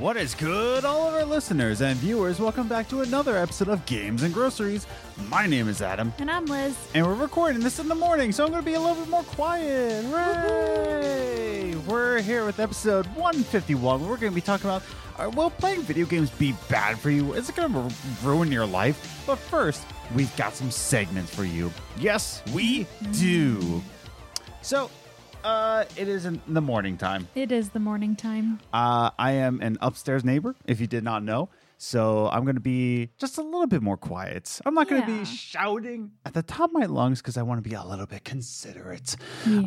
What is good, all of our listeners and viewers? Welcome back to another episode of Games and Groceries. My name is Adam, And I'm Liz. and we're recording this in the morning, so I'm going to be a little bit more quiet. Hooray! We're here with episode 151. We're going to be talking about uh, will playing video games be bad for you? Is it going to ruin your life? But first, we've got some segments for you. Yes, we do. So, uh, it is in the morning time. It is the morning time. Uh, I am an upstairs neighbor, if you did not know. So I'm going to be just a little bit more quiet. I'm not going to Yeah. be shouting at the top of my lungs because I want to be a little bit considerate.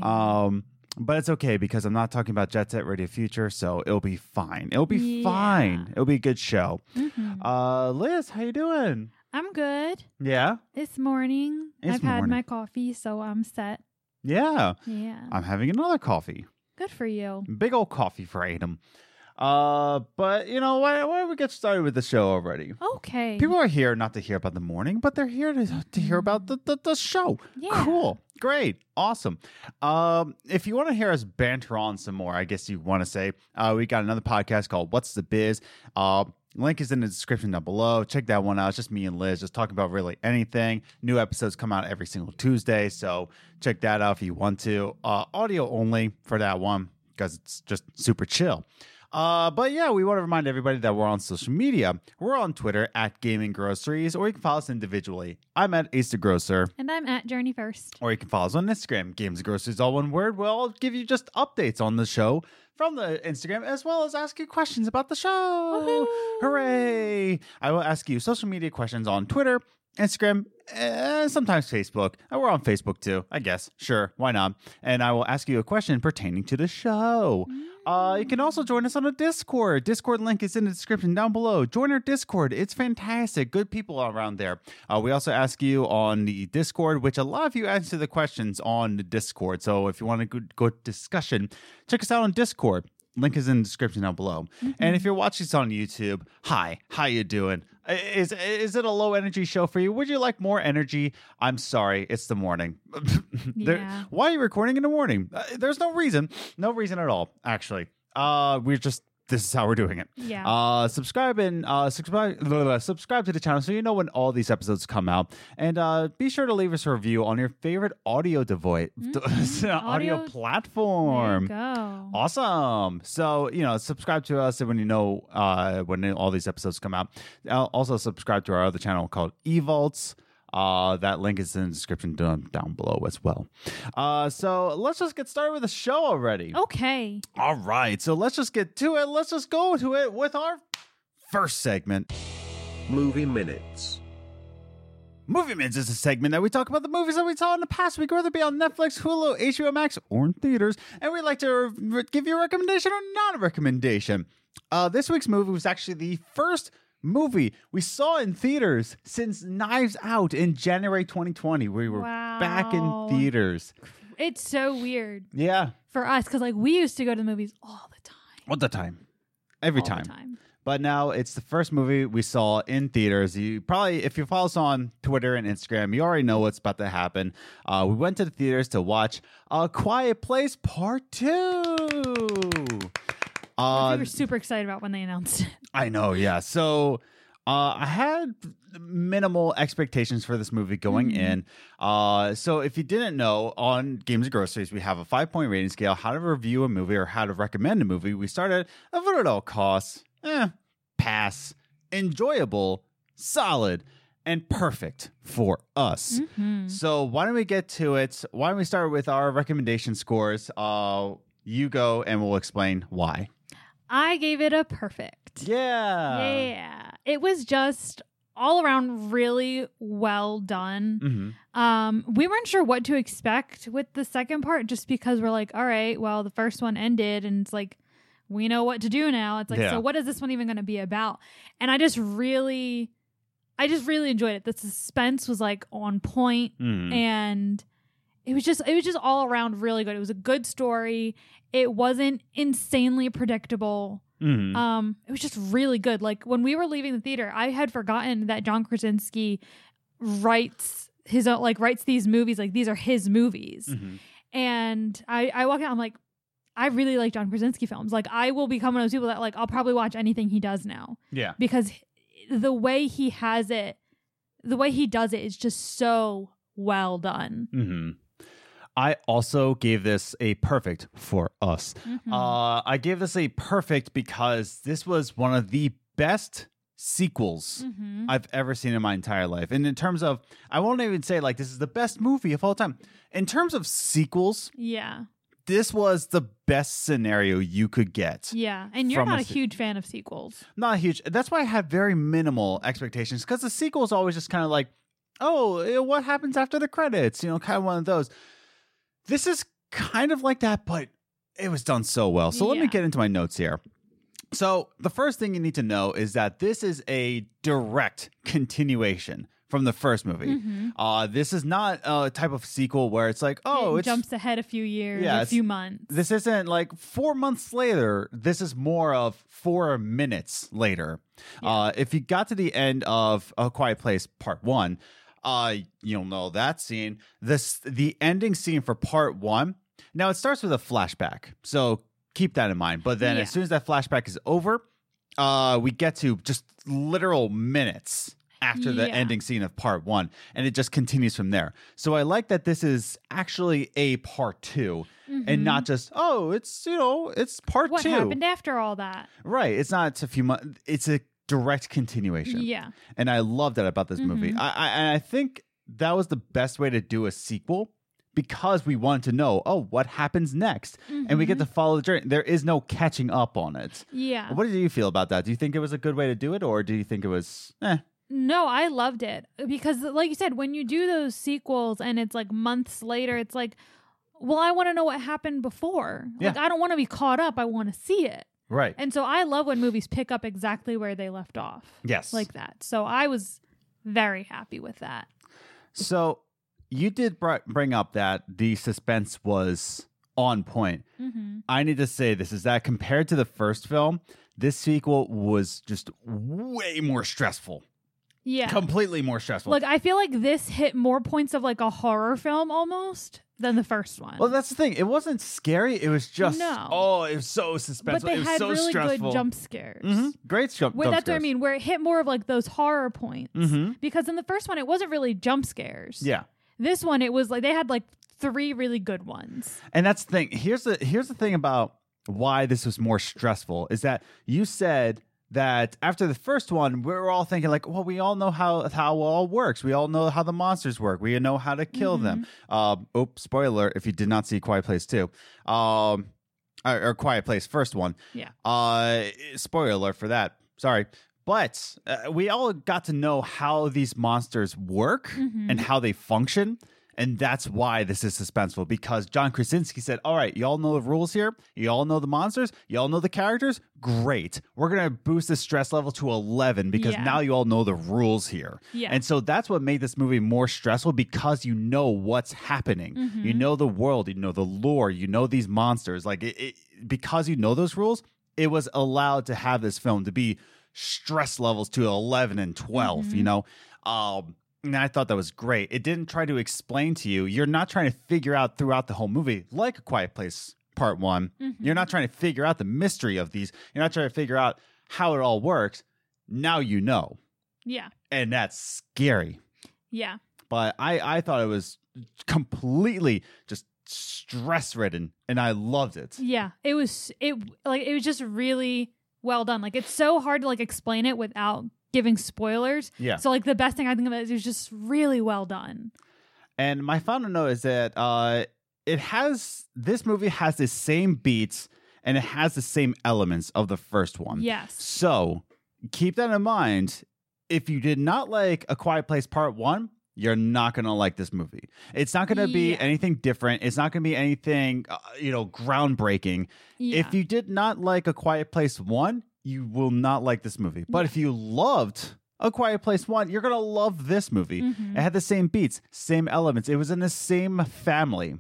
Um, but it's okay because I'm not talking about Jet Set Radio Future, so it'll be fine. It'll be Yeah. fine. It'll be a good show. Mhm. Uh, Liz, how you doing? I'm good. Yeah, It's morning. It's I've had morning. my coffee, so I'm set. Yeah. Yeah. I'm having another coffee. good for you. Big old coffee for Adam. Uh, but you know why? Why don't we get started with the show already? Okay. People are here not to hear about the morning, but they're here to, to hear about the, the, the show. Yeah. Cool. Great. Awesome. Um, if you want to hear us banter on some more, I guess you want to say, uh, we got another podcast called What's the Biz? Uh, link is in the description down below. Check that one out. It's just me and Liz just talking about really anything. New episodes come out every single Tuesday. So check that out if you want to. Uh, audio only for that one because it's just super chill. Uh, but yeah, we want to remind everybody that we're on social media. We're on Twitter at Gaming Groceries, or you can follow us individually. I'm at Ace the Grocer, and I'm at Journey First. or you can follow us on Instagram. Games and Groceries, all one word. We'll give you just updates on the show from the Instagram, as well as ask you questions about the show. Woohoo! Hooray! I will ask you social media questions on Twitter, Instagram, and sometimes Facebook. And we're on Facebook too, I guess. Sure, why not? And I will ask you a question pertaining to the show. Mm. Uh, you can also join us on a Discord. Discord link is in the description down below. Join our Discord. It's fantastic. Good people around there. Uh, we also ask you on the Discord, which a lot of you answer the questions on the Discord. So if you want a good, good discussion, check us out on Discord. Link is in the description down below. And if you're watching this on YouTube, hi, how you doing? Is is it a low energy show for you? Would you like more energy? I'm sorry, it's the morning. Yeah. why are you recording in the morning? Uh, there's no reason, no reason at all. Actually, uh, we're just this is how we're doing it. Yeah. Uh, subscribe and uh, subscribe blah, blah, subscribe to the channel so you know when all these episodes come out. And uh, be sure to leave us a review on your favorite audio device, audio, Mm-hmm. Audio- there platform. you go. Awesome. So, you know, subscribe to us when you know uh, when all these episodes come out. Also, subscribe to our other channel called Evolts. Uh, that link is in the description down, down below as well. Uh, so let's just get started with the show already. Okay. All right. So let's just get to it. Let's just go to it with our first segment. Movie Minutes. Movie Minutes is a segment that we talk about the movies that we saw in the past week, whether it be on Netflix, Hulu, HBO Max, or in theaters, and we like to re- give you a recommendation or not a recommendation. Uh, this week's movie was actually the first movie we saw in theaters since Knives Out in January 2020. We were back in theaters. It's so weird Yeah, for us because like we used to go to the movies all the time. all the time, every time. The time. But now it's the first movie we saw in theaters. You probably, if you follow us on Twitter and Instagram, you already know what's about to happen. Uh, we went to the theaters to watch A Quiet Place Part Two. we Uh, were super excited about when they announced it. I know, yeah. So uh, I had minimal expectations for this movie going Mhm. in. Uh, so if you didn't know, on Games and Groceries, we have a five point rating scale, how to review a movie or how to recommend a movie. We started at what it all costs. Eh, pass. Enjoyable, solid, and perfect for us. Mhm. So why don't we get to it? Why don't we start with our recommendation scores? Uh, you go and we'll explain why. I gave it a perfect. Yeah. yeah. It was just all around really well done. hmm Um, we weren't sure what to expect with the second part just because we're like, all right, well, the first one ended and it's like we know what to do now. It's like, Yeah. so what is this one even going to be about? And I just really I just really enjoyed it. The suspense was like on point Mhm. and it was just it was just all around really good. It was a good story. It wasn't insanely predictable. Mhm. Um, it was just really good. Like when we were leaving the theater, I had forgotten that John Krasinski writes his own like writes these movies. Like these are his movies. Mhm. And I I walk out. I'm like, I really like John Krasinski films. Like I will become one of those people that like I'll probably watch anything he does now Yeah. because the way he has it, the way he does it is just so well done. hmm I also gave this a perfect for us. Mhm. Uh, I gave this a perfect because this was one of the best sequels Mhm. I've ever seen in my entire life. And in terms of, I won't even say like this is the best movie of all time. In terms of sequels, Yeah, this was the best scenario you could get. yeah, and you're not a a se- huge fan of sequels. Not huge. That's why I have very minimal expectations because the sequel is always just kind of like, oh, eh, what happens after the credits? You know, kind of one of those. This is kind of like that, but it was done so well. So let me get into my notes here. So the first thing you need to know is that this is a direct continuation from the first movie. Mhm. Uh, this is not a type of sequel where it's like, oh, it it's jumps ahead a few years, Yeah, a few months. this isn't like four months later. This is more of four minutes later. Uh, if you got to the end of A Quiet Place Part One, uh, you'll know that scene. This the ending scene for Part One. Now it starts with a flashback, so keep that in mind. But then Yeah. as soon as that flashback is over, uh, we get to just literal minutes after the ending scene of part one and it just continues from there so i like that this is actually a part 2 and not just oh it's you know it's part Mm-hmm. what happened after all that? right it's not it's a few months it's a direct continuation Yeah, and i love that about this movie Mhm. I, I i think that was the best way to do a sequel because we wanted to know oh what happens next and we get Mm-hmm. to follow the journey there is no catching up on it yeah. what did you feel about that do you think it was a good way to do it or do you think it was eh No, I loved it because, like you said, when you do those sequels and it's like months later, it's like, well, I want to know what happened before. Like, Yeah. I don't want to be caught up. I want to see it. Right And so I love when movies pick up exactly where they left off, yes like that. So I was very happy with that. So you did br- bring up that the suspense was on point. hmm I need to say this is that compared to the first film, this sequel was just way more stressful. Yeah. Completely more stressful. Like, I feel like this hit more points of like a horror film almost than the first one. well, that's the thing. It wasn't scary. It was just No. oh, it was so suspenseful. but they it was had so really stressful. good jump scares. Mhm. Great jump. Wait, jump that's what I scares. mean, where it hit more of like those horror points. Mhm. Because in the first one, it wasn't really jump scares. Yeah. This one, it was like they had like three really good ones. And that's the thing. Here's the here's the thing about why this was more stressful is that you said that after the first one, we are all thinking like, well, we all know how how it all works. We all know how the monsters work. We know how to kill them. Um, oops, spoiler if you did not see Quiet Place two, um, or, or Quiet Place first one. Yeah. Uh, spoiler for that. Sorry. But uh, we all got to know how these monsters work Mm-hmm. and how they function. And that's why this is suspenseful because John Krasinski said, All right, y'all know the rules here. You all know the monsters. You all know the characters. Great. We're going to boost the stress level to 11 because Yeah. now you all know the rules here. Yeah. And so that's what made this movie more stressful because you know what's happening. Mm-hmm. You know the world. You know the lore. You know these monsters. Like, it, it, because you know those rules, it was allowed to have this film to be stress levels to 11 and 12 Mm-hmm. you know um and i thought that was great it didn't try to explain to you you're not trying to figure out throughout the whole movie like a quiet place part one Mm-hmm. you're not trying to figure out the mystery of these you're not trying to figure out how it all works now you know Yeah. and that's scary Yeah. but i i thought it was completely just stress ridden and i loved it Yeah. It was it like it was just really well done. Like it's so hard to like explain it without giving spoilers. Yeah. So like the best thing I think of it is it was just really well done. And my final note is that uh, it has this movie has the same beats and it has the same elements of the first one. Yes. So keep that in mind. If you did not like A Quiet Place Part One, you're not gonna like this movie. It's not gonna be anything different. It's not gonna be anything uh, you know groundbreaking. Yeah. If you did not like A Quiet Place One, you will not like this movie. But if you loved A Quiet Place One, you're gonna love this movie. Mhm. It had the same beats, same elements. It was in the same family.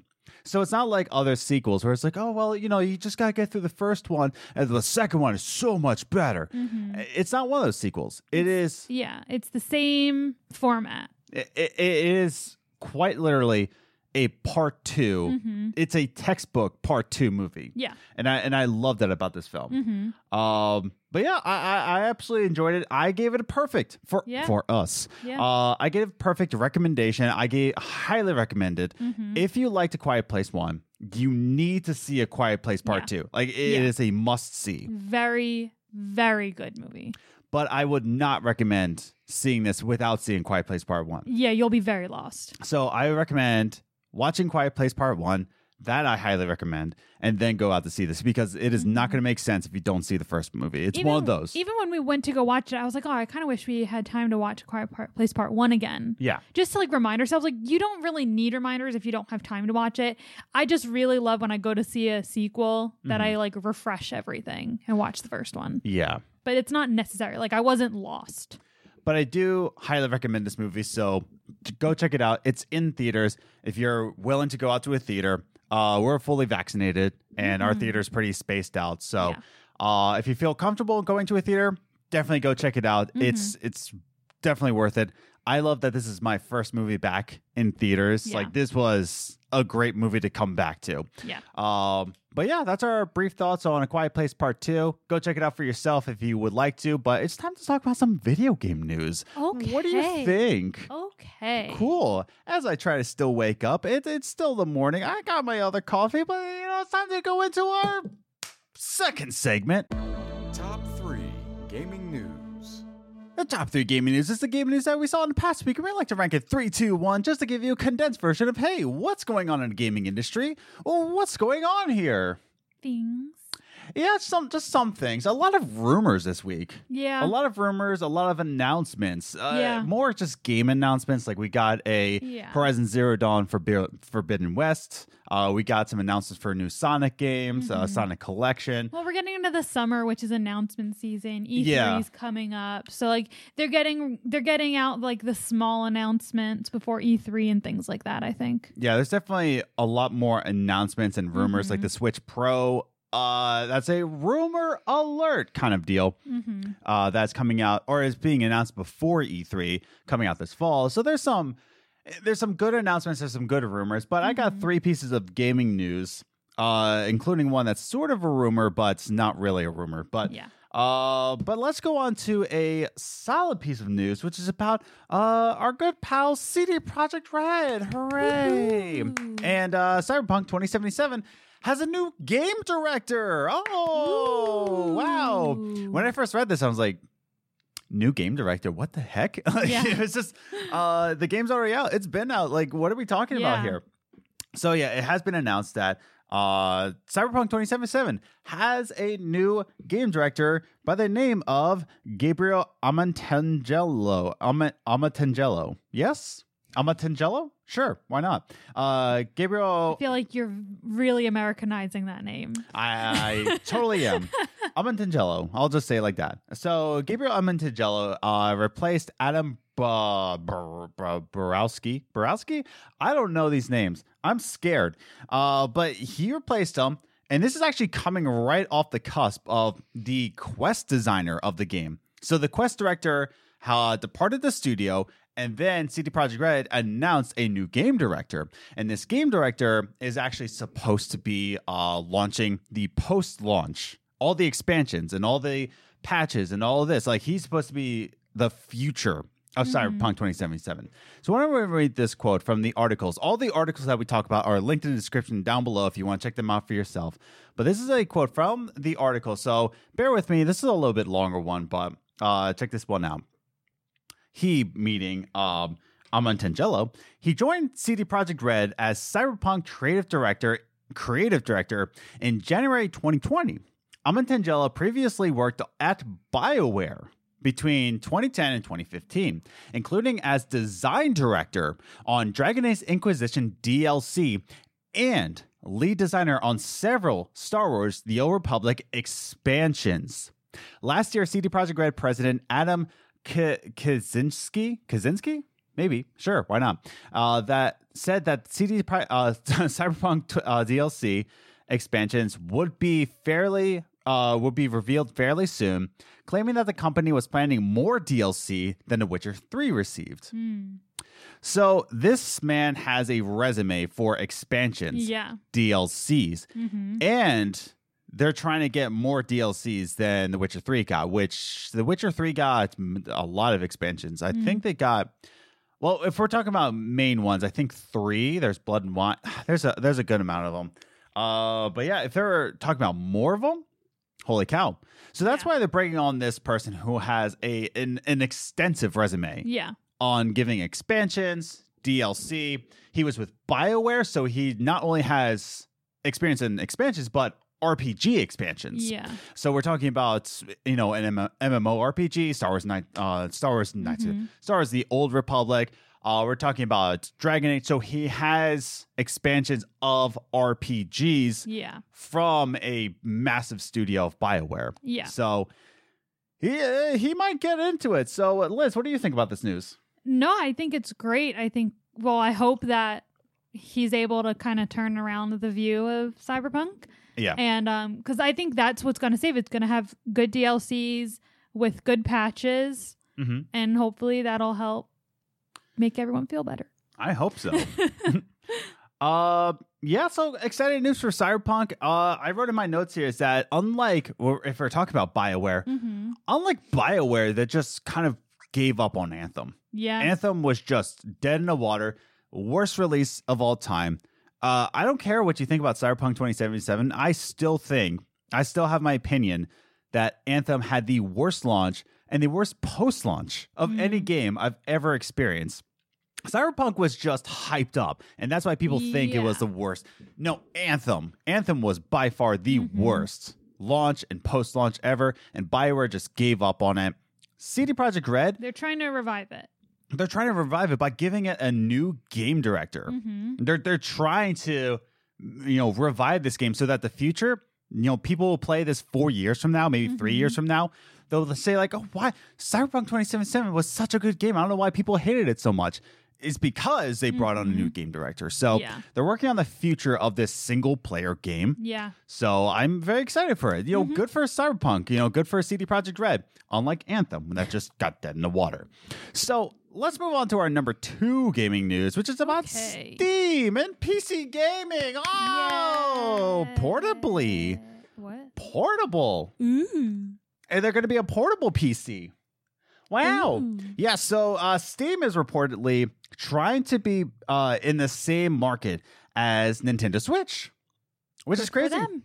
So it's not like other sequels where it's like, oh well, you know, you just gotta get through the first one, and the second one is so much better. Mhm. It's not one of those sequels. It is. Yeah, it's the same format. It, it, it is quite literally a part 2 hmm It's a textbook part two movie, Yeah. and I and I love that about this film. hmm Um, but yeah, I, I I absolutely enjoyed it. I gave it a perfect for Yeah. for us. Yeah. Uh, I gave perfect recommendation. I gave highly recommended. hmm If you liked A Quiet Place one, you need to see A Quiet Place Part Yeah. two. Like it is a must see. Very, very good movie. But I would not recommend seeing this without seeing Quiet Place Part one. Yeah, you'll be very lost. So I recommend watching Quiet Place Part One. That I highly recommend, and then go out to see this because it is not going to make sense if you don't see the first movie. It's one of those. Even when we went to go watch it, I was like, oh, I kind of wish we had time to watch Quiet Part, Place Part One again. yeah, Just to like remind ourselves, like you don't really need reminders if you don't have time to watch it. I just really love when I go to see a sequel that Mm-hmm. I like refresh everything and watch the first one. yeah. But it's not necessary. Like I wasn't lost. But I do highly recommend this movie. So go check it out. It's in theaters. If you're willing to go out to a theater, uh, we're fully vaccinated and our theater is pretty spaced out. So Yeah. uh, if you feel comfortable going to a theater, definitely go check it out. It's Mm-hmm. it's definitely worth it. I love that this is my first movie back in theaters. Yeah. Like this was a great movie to come back to. Yeah. Um, but yeah, that's our brief thoughts on A Quiet Place Part 2. Go check it out for yourself if you would like to, but it's time to talk about some video game news. Okay. What do you think? Okay. Cool. As I try to still wake up, it, it's still the morning. I got my other coffee, but you know, it's time to go into our second segment. Top 3 Gaming News. The top three gaming news is the gaming news that we saw in the past week, and we like to rank it three, two, one, just to give you a condensed version of hey, what's going on in the gaming industry? Or what's going on here? Things. Yeah, some just some things. A lot of rumors this week. Yeah. A lot of rumors, a lot of announcements. Uh, Yeah. More just game announcements. Like we got a Yeah. Horizon Zero Dawn for Forbidden West. Uh, we got some announcements for new Sonic games, uh, Mhm. Sonic Collection. Well, we're getting into the summer, which is announcement season. E3 Yeah. is coming up, so like they're getting they're getting out like the small announcements before E3 and things like that. I think. Yeah, there's definitely a lot more announcements and rumors, like Mhm. the Switch Pro. Uh, that's a rumor alert kind of deal. Mm-hmm. uh, that's coming out or is being announced before E3 coming out this fall. So there's some there's some good announcements, there's some good rumors, but I got Mhm. three pieces of gaming news, uh, including one that's sort of a rumor, but it's not really a rumor. But Yeah. uh, but let's go on to a solid piece of news, which is about uh our good pal CD Projekt Red. Hooray! And uh, Cyberpunk 2077 has a new game director. Oh, wow. When I first read this, I was like, new game director? What the heck? Yeah. it was just, uh, the game's already out. It's been out. Like, what are we talking about here? So, yeah, it has been announced that uh, Cyberpunk 2077 has a new game director by the name of Gabriel Amatangelo. Ama- Amatangelo. Yes? Amatangelo? Sure, why not? Uh, Gabriel I feel like you're really Americanizing that name. I, I totally am. Amantangelo. I'll just say it like that. So Gabriel Amantangelo uh, replaced Adam Bor- Bor- Borowski. Borowski? I don't know these names. I'm scared. Uh, but he replaced him. And this is actually coming right off the cusp of the quest designer of the game. So the quest director uh, departed the studio, and then CD Projekt Red announced a new game director. And this game director is actually supposed to be uh, launching the post launch, all the expansions and all the patches and all of this. Like he's supposed to be the future of Cyberpunk 2077. So I want to read this quote from the articles. All the articles that we talk about are linked in the description down below if you want to check them out for yourself. But this is a quote from the article. So bear with me. This is a little bit longer one, but uh, check this one out he meeting um Amantangelo, he joined CD Projekt Red as Cyberpunk creative director creative director in January 2020. Amantangelo previously worked at BioWare between 2010 and 2015, including as design director on Dragon Age Inquisition DLC and lead designer on several Star Wars The Old Republic expansions. Last year, CD Projekt Red president Adam K- Kaczynski, Kaczynski, maybe, sure, why not? Uh, that said that CD uh, Cyberpunk t- uh, DLC expansions would be fairly uh, would be revealed fairly soon, claiming that the company was planning more DLC than The Witcher 3 received. Hmm. So this man has a resume for expansions, Yeah. DLCs, hmm and they're trying to get more DLCs than The Witcher 3 got, which The Witcher 3 got a lot of expansions. I Mm. think they got well, if we're talking about main ones, I think 3, there's Blood and Wine. There's a there's a good amount of them. Uh but yeah, if they're talking about more of them, holy cow. So that's Yeah. why they're bringing on this person who has a an, an extensive resume Yeah. on giving expansions, DLC. He was with BioWare, so he not only has experience in expansions, but RPG expansions. Yeah. So we're talking about you know an M- MMORPG, Star Wars Night, uh, Star Wars Knights, Mhm. Star Wars: The Old Republic. Uh, we're talking about Dragon Age. So he has expansions of RPGs Yeah. from a massive studio of BioWare. Yeah. So he uh, he might get into it. So Liz, what do you think about this news? No, I think it's great. I think, well, I hope that he's able to kind of turn around the view of Cyberpunk. Yeah. And um, because I think that's what's going to save. It's going to have good DLCs with good patches, Mm-hmm. and hopefully that'll help make everyone feel better. I hope so. uh, yeah. So exciting news for Cyberpunk. Uh, I wrote in my notes here is that unlike, if we're talking about Bioware, mm-hmm. unlike Bioware that just kind of gave up on Anthem. Yeah. Anthem was just dead in the water, worst release of all time. Uh, I don't care what you think about Cyberpunk 2077. I still think, I still have my opinion that Anthem had the worst launch and the worst post launch of Mm. any game I've ever experienced. Cyberpunk was just hyped up, and that's why people think it was the worst. No, Anthem. Anthem was by far the Mhm. worst launch and post launch ever, and Bioware just gave up on it. CD Projekt Red, They're trying to revive it. They're trying to revive it by giving it a new game director. Mm-hmm. They're they're trying to you know revive this game so that the future, you know, people will play this 4 years from now, maybe 3 Mhm. years from now. They'll say like, "Oh, why Cyberpunk 2077 was such a good game. I don't know why people hated it so much." It's because they brought on a new game director. So Yeah. they're working on the future of this single player game. Yeah. So I'm very excited for it. You know, Mhm. good for Cyberpunk. You know, good for CD Projekt Red. Unlike Anthem, that just got dead in the water. So let's move on to our number two gaming news, which is about Okay. Steam and PC gaming. Oh, Yeah. portably, What? portable, Ooh. and they're going to be a portable PC. Wow. Ooh. Yeah, so uh, Steam is reportedly trying to be uh, in the same market as Nintendo Switch, which is Good for crazy.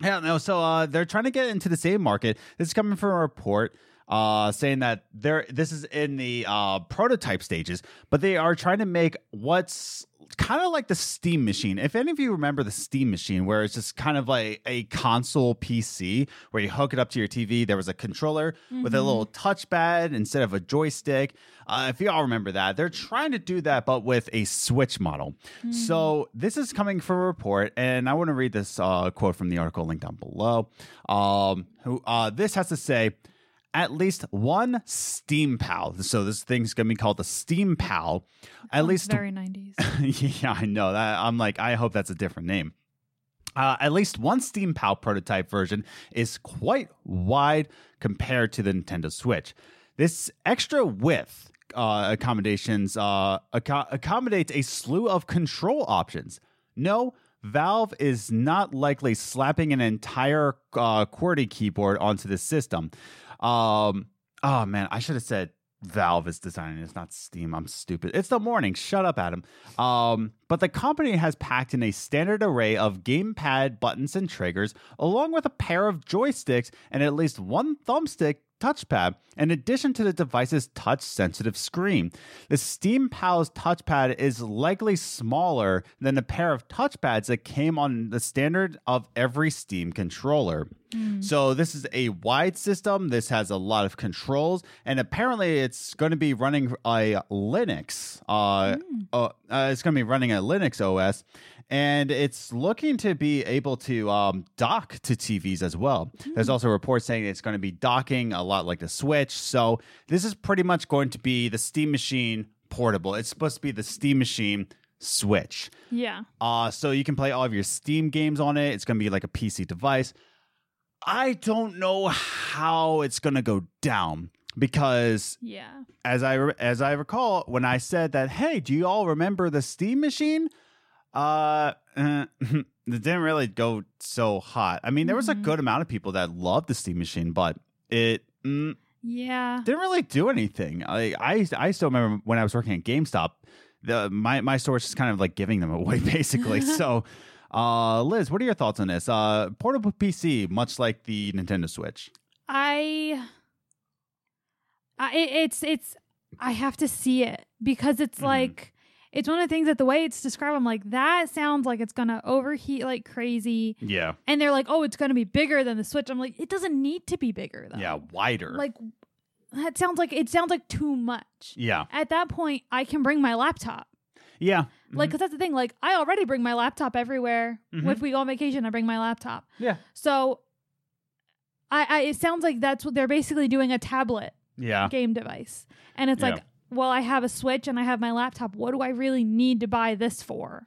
Yeah, no. So uh, they're trying to get into the same market. This is coming from a report uh, saying that they're this is in the uh, prototype stages, but they are trying to make what's kind of like the Steam machine. If any of you remember the Steam machine, where it's just kind of like a console PC where you hook it up to your TV, there was a controller with a little touchpad instead of a joystick. Uh, if you all remember that, they're trying to do that, but with a Switch model. Mm. So this is coming from a report, and I want to read this uh, quote from the article linked down below. Um, who uh, this has to say. At least one Steam Pal. So this thing's gonna be called the Steam Pal. At least very 90s. yeah, I know that. I'm like, I hope that's a different name. Uh, at least one Steam Pal prototype version is quite wide compared to the Nintendo Switch. This extra width uh, accommodations uh, acco- accommodates a slew of control options. No, Valve is not likely slapping an entire uh, QWERTY keyboard onto the system. Um, oh man, I should have said Valve is designing. It's not Steam. I'm stupid. It's the morning. Shut up, Adam. Um, but the company has packed in a standard array of gamepad buttons and triggers, along with a pair of joysticks and at least one thumbstick touchpad, in addition to the device's touch sensitive screen. The Steam Pal's touchpad is likely smaller than the pair of touchpads that came on the standard of every Steam controller. Mm. So this is a wide system. This has a lot of controls, and apparently it's going to be running a Linux. Uh, uh, uh, it's going to be running a Linux OS, and it's looking to be able to um, dock to TVs as well. There's also reports saying it's going to be docking a lot like the Switch. So this is pretty much going to be the Steam Machine portable. It's supposed to be the Steam Machine Switch. Yeah. Uh, so you can play all of your Steam games on it. It's going to be like a PC device. I don't know how it's going to go down because Yeah. as I as I recall, when I said that, hey, do you all remember the Steam Machine? Uh, eh, it didn't really go so hot. I mean, there was a Mhm. good amount of people that loved the Steam Machine, but it mm, Yeah. didn't really do anything. I, I I still remember when I was working at GameStop, the my my store was just kind of like giving them away basically. so, uh, Liz, what are your thoughts on this? Uh, portable PC, much like the Nintendo Switch. I, I it's it's I have to see it because it's Mhm. like it's one of the things that the way it's described, I'm like that sounds like it's gonna overheat like crazy, Yeah, and they're like, oh, it's gonna be bigger than the Switch. I'm like, it doesn't need to be bigger though. yeah, wider. like that sounds like it sounds like too much. yeah, At that point, I can bring my laptop. yeah, Like, cause that's the thing. Like, I already bring my laptop everywhere. Mhm. If we go on vacation, I bring my laptop. yeah, So, I, I it sounds like that's what they're basically doing a tablet yeah. game device, and it's Yeah. like, well, I have a Switch and I have my laptop. What do I really need to buy this for?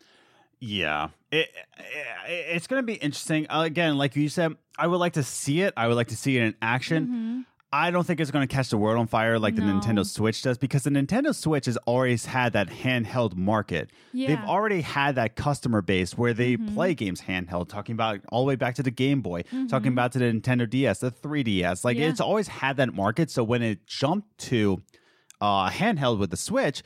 Yeah, it, it it's going to be interesting. Uh, again, like you said, I would like to see it. I would like to see it in action. Mhm. I don't think it's going to catch the world on fire like the Nintendo Switch does because the Nintendo Switch has always had that handheld market. Yeah. They've already had that customer base where they Mhm. play games handheld, talking about all the way back to the Game Boy, Mhm. talking about to the Nintendo DS, the 3DS. Like Yeah. it's always had that market. So when it jumped to uh, handheld with the Switch,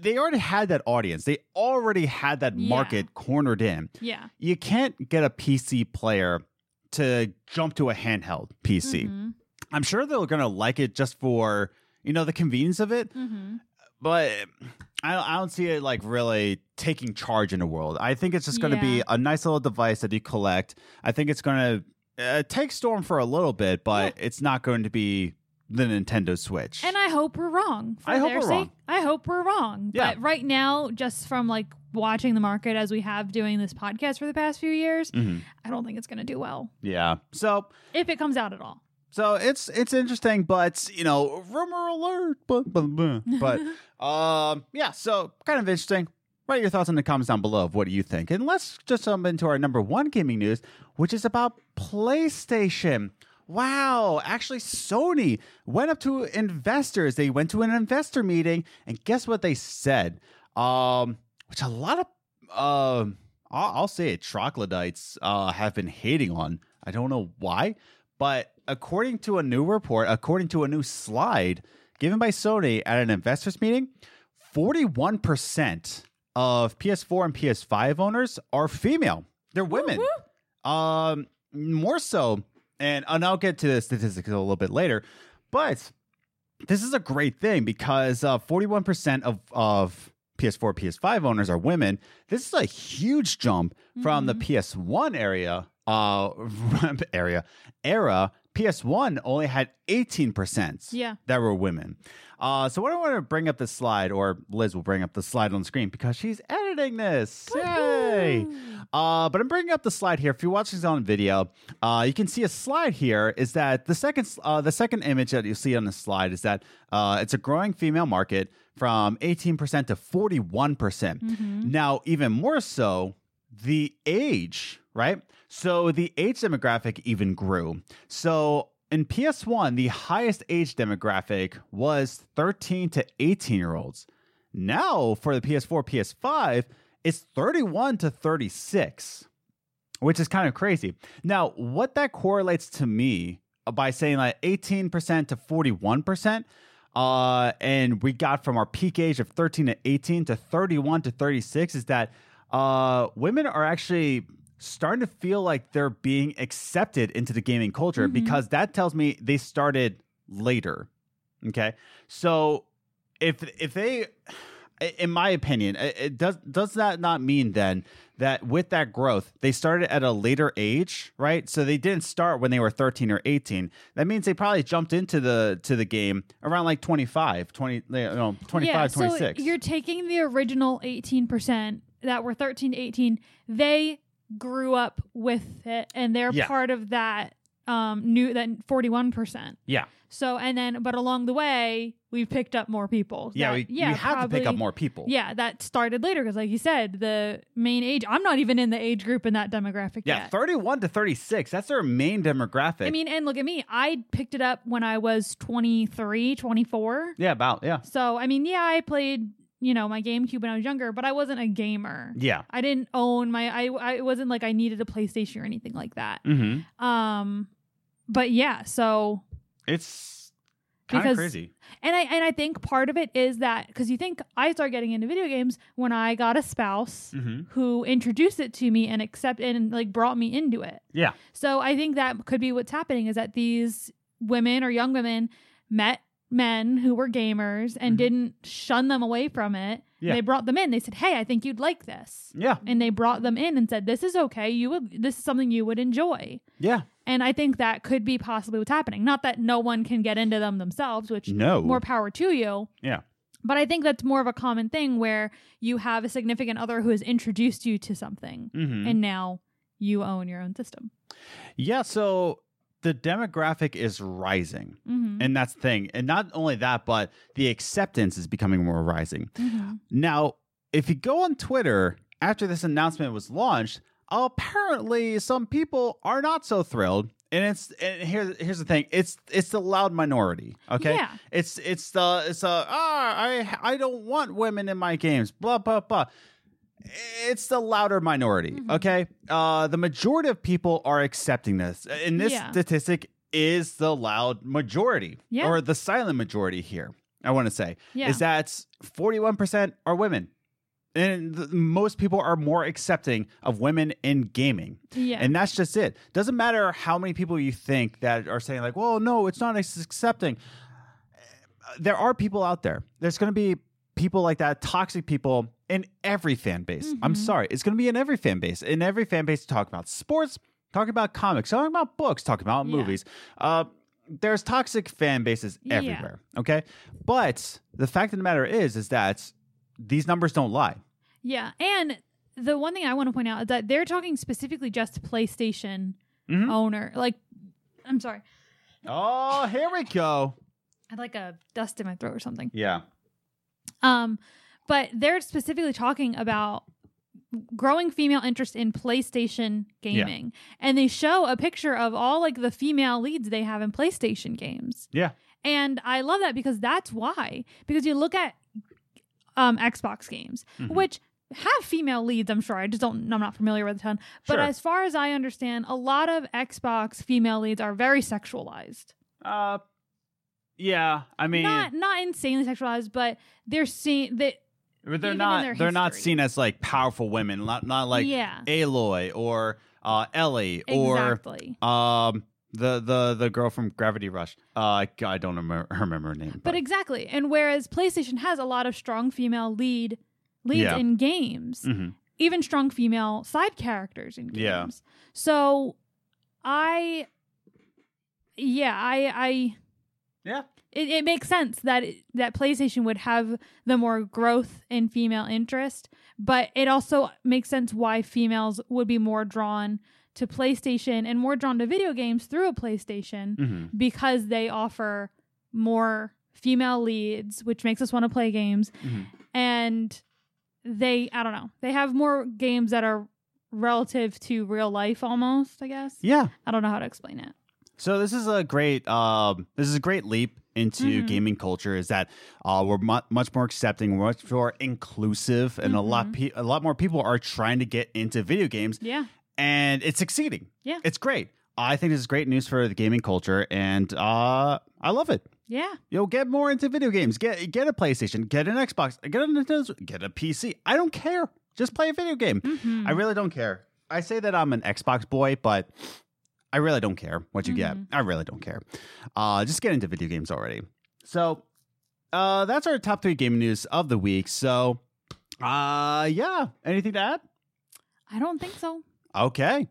they already had that audience. They already had that Yeah. market cornered in yeah. you can't get a PC player to jump to a handheld PC. Mhm. I'm sure they're going to like it just for, you know, the convenience of it, Mhm. but I, I don't see it like really taking charge in the world. I think it's just going to be a nice little device that you collect. I think it's going to uh, take Storm for a little bit, but it's not going to be the Nintendo Switch. And I hope we're wrong. For I hope we're sake. wrong. I hope we're wrong. Yeah. But right now, just from like watching the market as we have doing this podcast for the past few years, Mhm. I don't think it's going to do well Yeah. So if it comes out at all. So it's it's interesting, but you know, rumor alert. But but, but um, yeah. So kind of interesting. Write your thoughts in the comments down below of what do you think, and let's just jump into our number one gaming news, which is about PlayStation. Wow, actually, Sony went up to investors. They went to an investor meeting, and guess what they said? Um, which a lot of um, I'll, I'll say it, troglodytes uh, have been hating on. I don't know why, but according to a new report, according to a new slide given by Sony at an investors meeting, 41% of PS4 and PS5 owners are female. They're women. Um, more so, and, and I'll get to the statistics a little bit later, but this is a great thing because uh, 41% of, of PS4, PS5 owners are women. This is a huge jump from the PS1 area, uh, area, era. PS1 only had 18% Yeah. that were women. Uh, so what I want to bring up the slide, or Liz will bring up the slide on the screen because she's editing this. Yay! Uh, but I'm bringing up the slide here. If you're watching this on video, uh, you can see a slide here. Is that the second uh, the second image that you see on the slide is that uh, it's a growing female market from 18% to 41%. percent Mm-hmm. Now, even more so, the age, right? So the age demographic even grew. So in PS1, the highest age demographic was 13 to 18 year olds. Now for the PS4, PS5, it's 31 to 36, which is kind of crazy. Now, what that correlates to me by saying like 18% to 41%, uh, and we got from our peak age of 13 to 18 to 31 to 36 is that uh, women are actually starting to feel like they're being accepted into the gaming culture Mhm. because that tells me they started later. Okay. So if if they in my opinion, it does does that not mean then that with that growth, they started at a later age, right? So they didn't start when they were 13 or 18. That means they probably jumped into the to the game around like 25, 20, you know, 25, yeah, 26. You're taking the original 18% that were 13 to 18. They grew up with it and they're Yeah. part of that um new that 41%. Yeah. So and then but along the way, we've picked up more people. Yeah, that- we, we have to pick up more people. Yeah, that started later because, like you said, the main age. I'm not even in the age group in that demographic Yeah, yet. 31 to 36. That's our main demographic. I mean, and look at me. I picked it up when I was 23, 24. yeah, about, yeah. So, I mean, yeah, I played, you know, my GameCube when I was younger, but I wasn't a gamer. Yeah. I didn't own my I I it wasn't like I needed a PlayStation or anything like that. Mm-hmm. Um but yeah, so It's kind of crazy. and I and I think part of it is that cuz you think I started getting into video games when I got a spouse Mm-hmm. who introduced it to me and accepted and like brought me into it. Yeah. So I think that could be what's happening is that these women or young women met men who were gamers and Mhm. didn't shun them away from it. Yeah. They brought them in. They said, "Hey, I think you'd like this." Yeah. And they brought them in and said, "This is okay. You would this is something you would enjoy." Yeah. And I think that could be possibly what's happening. Not that no one can get into them themselves, which No. more power to you. Yeah. But I think that's more of a common thing where you have a significant other who has introduced you to something Mm-hmm. and now you own your own system. yeah. So the demographic is rising. Mm-hmm. And that's the thing. And not only that, but the acceptance is becoming more rising. Mm-hmm. Now, if you go on Twitter after this announcement was launched, apparently some people are not so thrilled. And it's and here, here's the thing. It's it's the loud minority. Okay. Yeah. It's it's the it's the ah I I don't want women in my games. Blah blah blah. It's the louder minority. Mhm. Okay. Uh, the majority of people are accepting this, and this Yeah. statistic is the loud majority Yeah. or the silent majority here. I want to say Yeah. is that 41% are women. And th- most people are more accepting of women in gaming. Yeah. And that's just it. Doesn't matter how many people you think that are saying, like, well, no, it's not accepting. There are people out there. There's going to be people like that, toxic people in every fan base. I'm Mhm. sorry. It's going to be in every fan base. In every fan base, talk about sports, talk about comics, talk about books, talk about Yeah. movies. Uh, there's toxic fan bases Yeah. everywhere. Okay. But the fact of the matter is, is that these numbers don't lie. yeah. And the one thing I want to point out is that they're talking specifically just PlayStation Mhm. owner. Like, I'm sorry. Oh, here we go. I had like a dust in my throat or something. Yeah. Um, but they're specifically talking about growing female interest in PlayStation gaming. And they show a picture of all like the female leads they have in PlayStation games. Yeah. And I love that because that's why. Because you look at um Xbox games, Mhm. which have female leads, I'm sure. I just don't I'm not familiar with a ton. But Sure. as far as I understand, a lot of Xbox female leads are very sexualized. Uh, yeah. I mean, not not insanely sexualized, but they're seen that But they're not they're not seen as like powerful women, not not like yeah. Aloy or uh Ellie or exactly. um the the the girl from Gravity Rush. Uh I, I don't remember remember her name. But exactly. And whereas PlayStation has a lot of strong female lead leads Yeah. in games, Mhm. even strong female side characters in games. Yeah. So I yeah, I I yeah. It, it makes sense that it, that PlayStation would have the more growth in female interest, but it also makes sense why females would be more drawn to PlayStation and more drawn to video games through a PlayStation Mhm. because they offer more female leads, which makes us want to play games. Mhm. And they, I don't know, they have more games that are relative to real life almost, I guess. Yeah. I don't know how to explain it. So this is a great um this is a great leap into Mhm. gaming culture is that uh, we're mu- much more accepting, we're much more inclusive, and a lot Mhm. pe- a lot more people are trying to get into video games, Yeah. and it's succeeding. Yeah. it's great. I think this is great news for the gaming culture, and uh, I love it. Yeah. you'll get more into video games. Get get a PlayStation, get an Xbox, get a Nintendo, get a PC. I don't care. Just play a video game. Mhm. I really don't care. I say that I'm an Xbox boy, but I really don't care what you get. Mhm. I really don't care. Uh, just get into video games already. So, uh, that's our top three game news of the week. So, uh, yeah. Anything to add? I don't think so. Okay.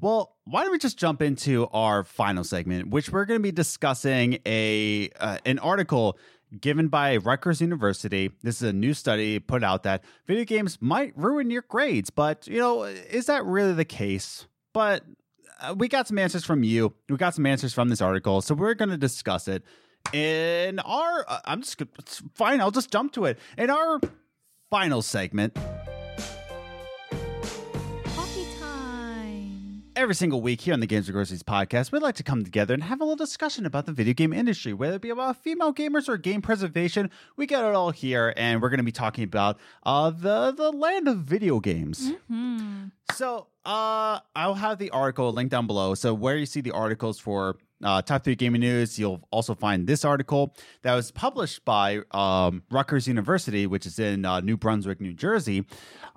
Well, why don't we just jump into our final segment, which we're going to be discussing a uh, an article given by Rutgers University. This is a new study put out that video games might ruin your grades, but you know, is that really the case? But we got some answers from you. We got some answers from this article, so we're going to discuss it in our. Uh, I'm just fine. I'll just jump to it in our final segment. Every single week here on the Games of Groceries podcast, we'd like to come together and have a little discussion about the video game industry, whether it be about female gamers or game preservation. We got it all here, and we're going to be talking about uh, the the land of video games. Hmm. So, uh, I'll have the article linked down below. So, where you see the articles for uh, top three gaming news, you'll also find this article that was published by um, Rutgers University, which is in uh, New Brunswick, New Jersey.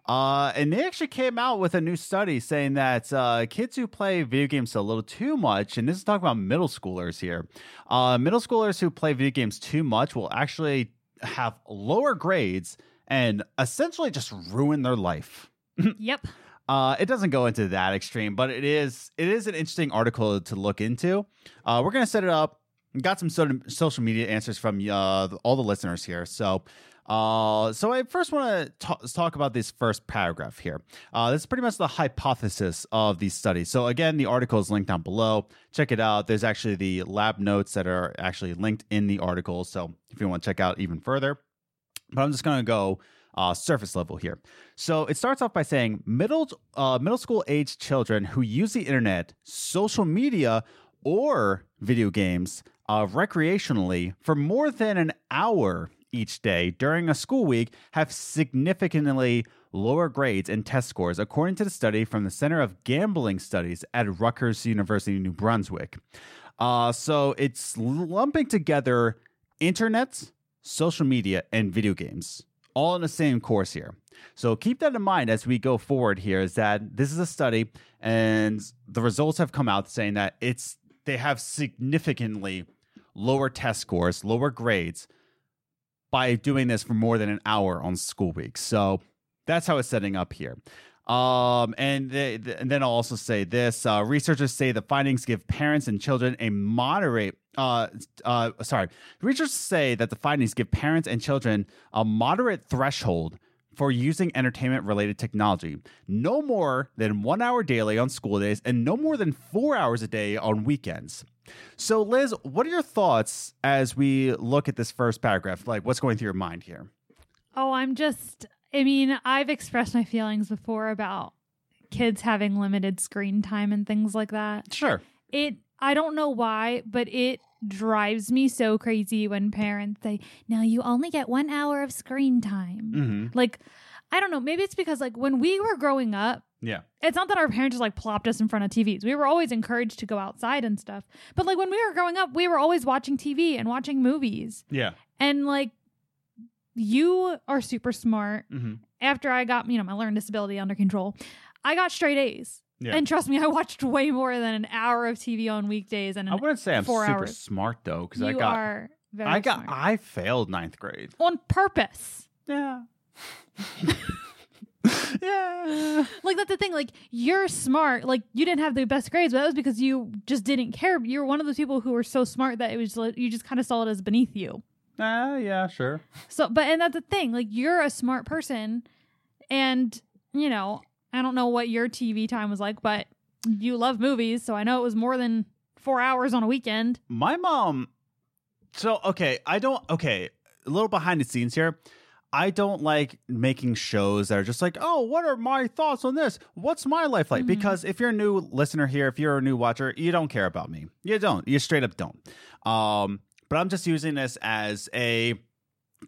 Uh, and they actually came out with a new study saying that uh, kids who play video games a little too much, and this is talking about middle schoolers here, uh, middle schoolers who play video games too much will actually have lower grades and essentially just ruin their life. Yep. Uh, it doesn't go into that extreme, but it is it is an interesting article to look into. Uh, we're gonna set it up. Got some so- social media answers from uh, all the listeners here. So, uh, so I first want to talk about this first paragraph here. Uh, this is pretty much the hypothesis of these studies. So again, the article is linked down below. Check it out. There's actually the lab notes that are actually linked in the article. So if you want to check out even further, but I'm just gonna go uh, surface level here. So it starts off by saying middle uh, middle school age children who use the internet, social media, or video games uh, recreationally for more than an hour each day during a school week have significantly lower grades and test scores, according to the study from the Center of Gambling Studies at Rutgers University, New Brunswick. Uh, so it's lumping together internet, social media, and video games all in the same course here. So keep that in mind as we go forward here is that this is a study and the results have come out saying that it's they have significantly lower test scores, lower grades by doing this for more than an hour on school weeks. So that's how it's setting up here. Um, and, they, and then I'll also say this: uh, researchers say the findings give parents and children a moderate. Uh, uh, sorry, researchers say that the findings give parents and children a moderate threshold for using entertainment-related technology, no more than one hour daily on school days, and no more than four hours a day on weekends. So, Liz, what are your thoughts as we look at this first paragraph? Like, what's going through your mind here? Oh, I'm just I mean, I've expressed my feelings before about kids having limited screen time and things like that. Sure. It I don't know why, but it drives me so crazy when parents say, "Now you only get 1 hour of screen time." Mm-hmm. Like I don't know, maybe it's because like when we were growing up, Yeah. it's not that our parents just like plopped us in front of TVs. We were always encouraged to go outside and stuff. But like when we were growing up, we were always watching TV and watching movies. Yeah. And like you are super smart. Mm-hmm. After I got, you know, my learning disability under control, I got straight A's. Yeah. And trust me, I watched way more than an hour of TV on weekdays and I wouldn't say I'm super hours. smart though, because I got I got smart. I failed ninth grade. on purpose. Yeah. yeah. Like that's the thing. Like you're smart. Like you didn't have the best grades, but that was because you just didn't care. You're one of those people who were so smart that it was you just kind of saw it as beneath you. Uh, yeah, sure. So, but and that's the thing. Like you're a smart person, and you know I don't know what your TV time was like, but you love movies, so I know it was more than four hours on a weekend. My mom. So okay, I don't. Okay, a little behind the scenes here. I don't like making shows that are just like, oh, what are my thoughts on this? What's my life like? Mhm. Because if you're a new listener here, if you're a new watcher, you don't care about me. You don't. You straight up don't. Um, but I'm just using this as a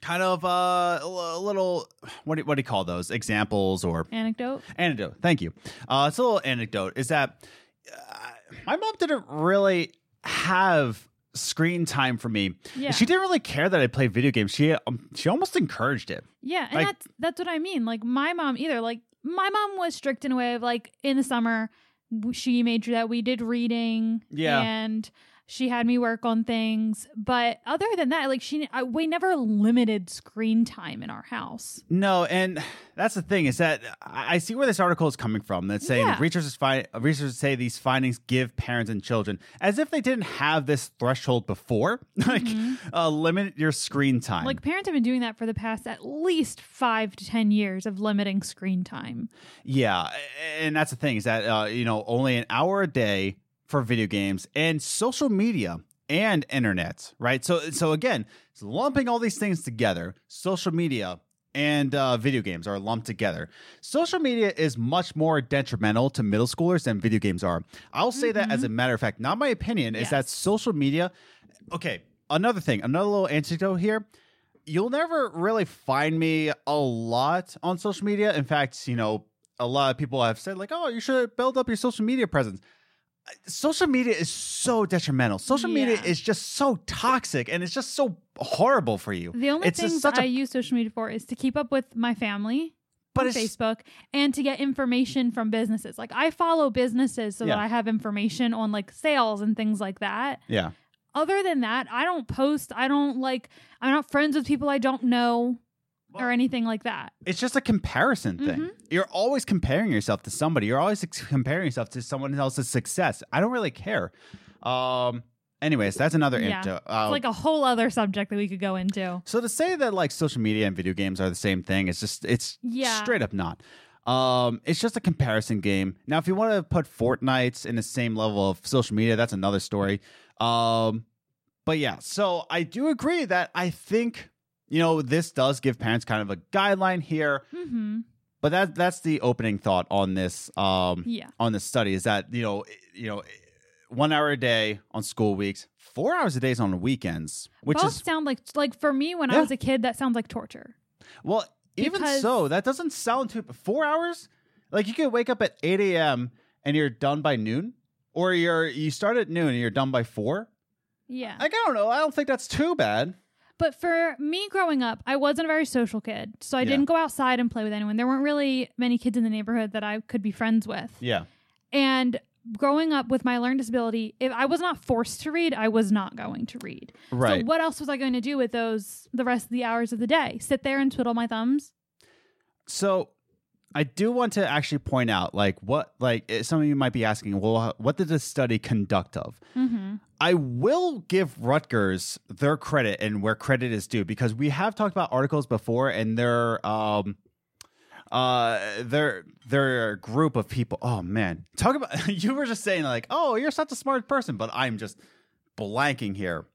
kind of uh, a little what do, what do you call those examples or Anecdote. anecdote. Thank you. Uh, it's a little anecdote. Is that uh, my mom didn't really have screen time for me. Yeah. She didn't really care that I played video games. She um, she almost encouraged it. Yeah, and Like- that's that's what I mean. Like my mom either. Like my mom was strict in a way of like in the summer, she made sure that we did reading. Yeah. and She had me work on things, but other than that, like she, I, we never limited screen time in our house. No, and that's the thing is that I see where this article is coming from. That's saying Yeah. researchers find researchers say these findings give parents and children as if they didn't have this threshold before, like uh, limit your screen time. Mm-hmm. Like parents have been doing that for the past at least five to ten years of limiting screen time. Yeah, and that's the thing is that uh, you know only an hour a day for video games and social media and internet, right? So so again, it's lumping all these things together. Social media and uh, video games are lumped together. Social media is much more detrimental to middle schoolers than video games are. I'll say that as a matter of fact. Not my opinion. Is that social media? Okay, another thing, another little anecdote here you'll never really find me a lot on social media. In fact, you know, a lot of people have said like, "Oh, you should build up your social media presence." Social media is so detrimental. Social media is just so toxic and it's just so horrible for you. The only it's just things such a- I use social media for is to keep up with my family But on Facebook and to get information from businesses. Like I follow businesses so Yeah. that I have information on like sales and things like that. yeah. Other than that, I don't post. I don't like. I'm not friends with people I don't know or anything like that. It's just a comparison thing. Mm-hmm. You're always comparing yourself to somebody. You're always comparing yourself to someone else's success. I don't really care. Um anyways, that's another Yeah. Uh, like a whole other subject that we could go into. So to say that like social media and video games are the same thing, it's just it's Yeah. straight up not. Um, it's just a comparison game. Now, if you want to put Fortnite in the same level of social media, that's another story. Um, but yeah, so I do agree that I think you know this does give parents kind of a guideline here. hmm But that that's the opening thought on this um Yeah. on this study is that you know you know one hour a day on school weeks, four hours a day on weekends, which Both is sound like like for me when Yeah. I was a kid, that sounds like torture. Well, even Because- so, that doesn't sound too four hours. Like you could wake up at eight a.m. and you're done by noon, or you're you start at noon and you're done by four. Yeah. Like I don't know. I don't think that's too bad. But for me growing up, I wasn't a very social kid. So I Yeah. didn't go outside and play with anyone. There weren't really many kids in the neighborhood that I could be friends with. Yeah. And growing up with my learning disability, if I was not forced to read, I was not going to read. Right. So what else was I going to do with those the rest of the hours of the day? Sit there and twiddle my thumbs? So I do want to actually point out, like, what, like, eh, some of you might be asking, well, what did this study conduct of? Mm-hmm. I will give Rutgers their credit and where credit is due because we have talked about articles before and their um uh their their group of people. Oh man. Talk about you were just saying like, "Oh, you're such a smart person," but I'm just blanking here.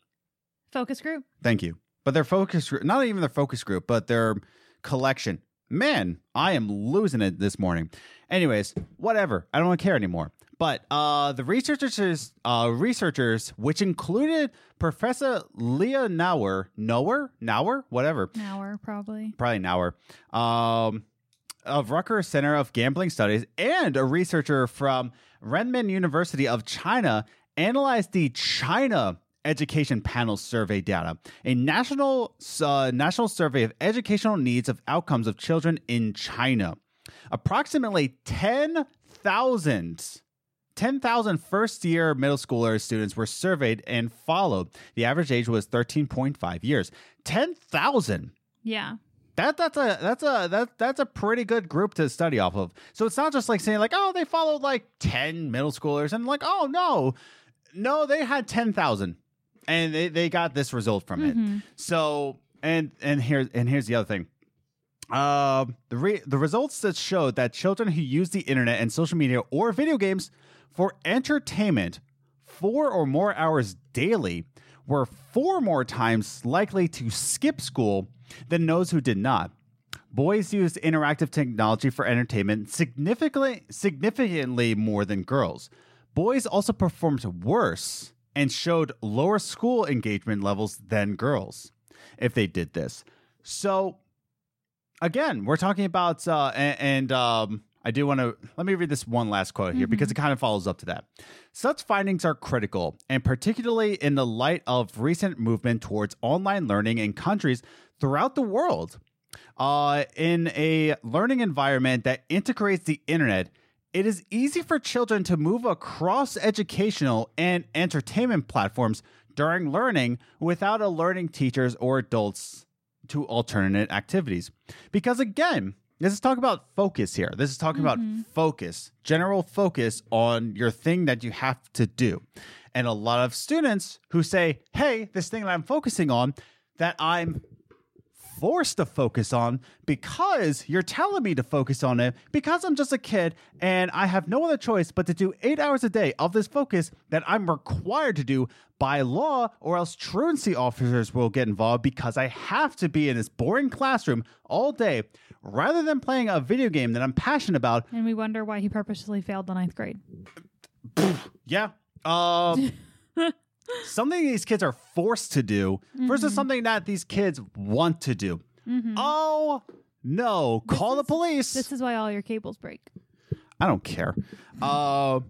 Focus group? Thank you. But their focus group, not even their focus group, but their collection. Man, I am losing it this morning. Anyways, whatever. I don't care anymore. But uh, the researchers, uh, researchers, which included Professor Lia Nower, Nower, Nower, whatever, hour, probably. probably Nower, um, of Rutgers Center of Gambling Studies, and a researcher from Renmin University of China analyzed the China Education Panel survey data, a national uh, national survey of educational needs of outcomes of children in China. Approximately 10,000 10,000 first year middle schooler students were surveyed and followed. The average age was 13.5 years. 10,000 Yeah. that that's a that's a that that's a pretty good group to study off of. So it's not just like saying like, oh, they followed like ten middle schoolers and like, oh no, no, they had ten thousand, and they they got this result from it. So and and here's and here's the other thing. Um, the re- the results that showed that children who use the internet and social media or video games for entertainment four or more hours daily were four more times likely to skip school than those who did not. Boys used interactive technology for entertainment significantly significantly more than girls. Boys also performed worse and showed lower school engagement levels than girls if they did this. So again, we're talking about uh, and, and um, I do want to let me read this one last quote here because it kind of follows up to that. Such findings are critical, and particularly in the light of recent movement towards online learning in countries throughout the world. Uh, in a learning environment that integrates the internet it is easy for children to move across educational and entertainment platforms during learning without alerting teachers or adults to alternate activities. Because again, this is talking about focus here. This is talking about mm-hmm. focus, general focus on your thing that you have to do. And a lot of students who say, hey, this thing that I'm focusing on, that I'm forced to focus on because you're telling me to focus on it because I'm just a kid and I have no other choice but to do eight hours a day of this focus that I'm required to do by law, or else truancy officers will get involved because I have to be in this boring classroom all day rather than playing a video game that I'm passionate about. And we wonder why he purposely failed the ninth grade. Yeah. Um, something these kids are forced to do versus something that these kids want to do. Oh, no. Call the police. This is why all your cables break. I don't care. Uh,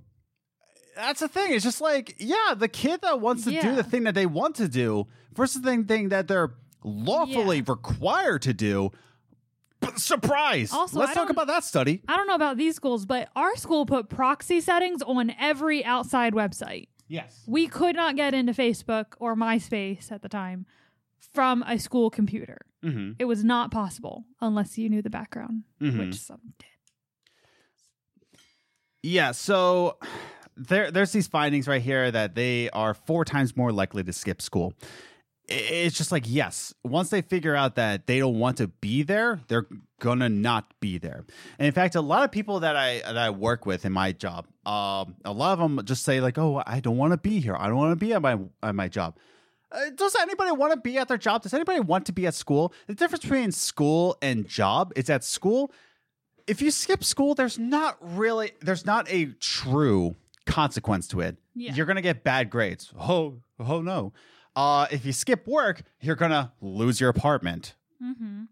that's the thing. It's just like, yeah, the kid that wants to do the thing that they want to do versus the thing that they're lawfully Yeah. required to do. But surprise! Also, Let's talk about that study. I don't know about these schools, but our school put proxy settings on every outside website. Yes. We could not get into Facebook or MySpace at the time from a school computer. Mm-hmm. It was not possible unless you knew the background, Mhm. which some did. Yeah, so there there's these findings right here that they are four times more likely to skip school. It's just like yes, once they figure out that they don't want to be there, they're gonna not be there. And in fact, a lot of people that I that I work with in my job, um, a lot of them just say like, "Oh, I don't want to be here. I don't want to be at my at my job." Uh, does anybody want to be at their job? Does anybody want to be at school? The difference between school and job is at school, if you skip school, there's not really there's not a true consequence to it. Yeah. You're gonna get bad grades. Oh, oh no. Uh, if you skip work, you're gonna lose your apartment. Mm-hmm.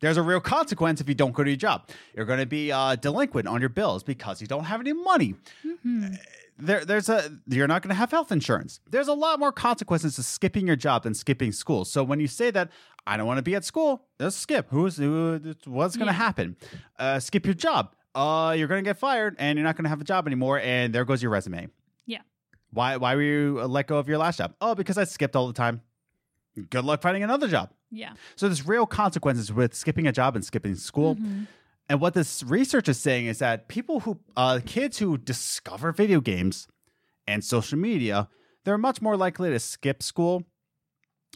There's a real consequence if you don't go to your job. You're gonna be uh, delinquent on your bills because you don't have any money. Mm-hmm. There, there's a you're not gonna have health insurance. There's a lot more consequences to skipping your job than skipping school. So when you say that I don't want to be at school, just skip. Who's who, what's gonna Yeah. happen? Uh, skip your job. Uh, you're gonna get fired and you're not gonna have a job anymore. And there goes your resume. Why? Why were you let go of your last job? Oh, because I skipped all the time. Good luck finding another job. Yeah. So there's real consequences with skipping a job and skipping school. Mhm. And what this research is saying is that people who, uh, kids who discover video games and social media, they're much more likely to skip school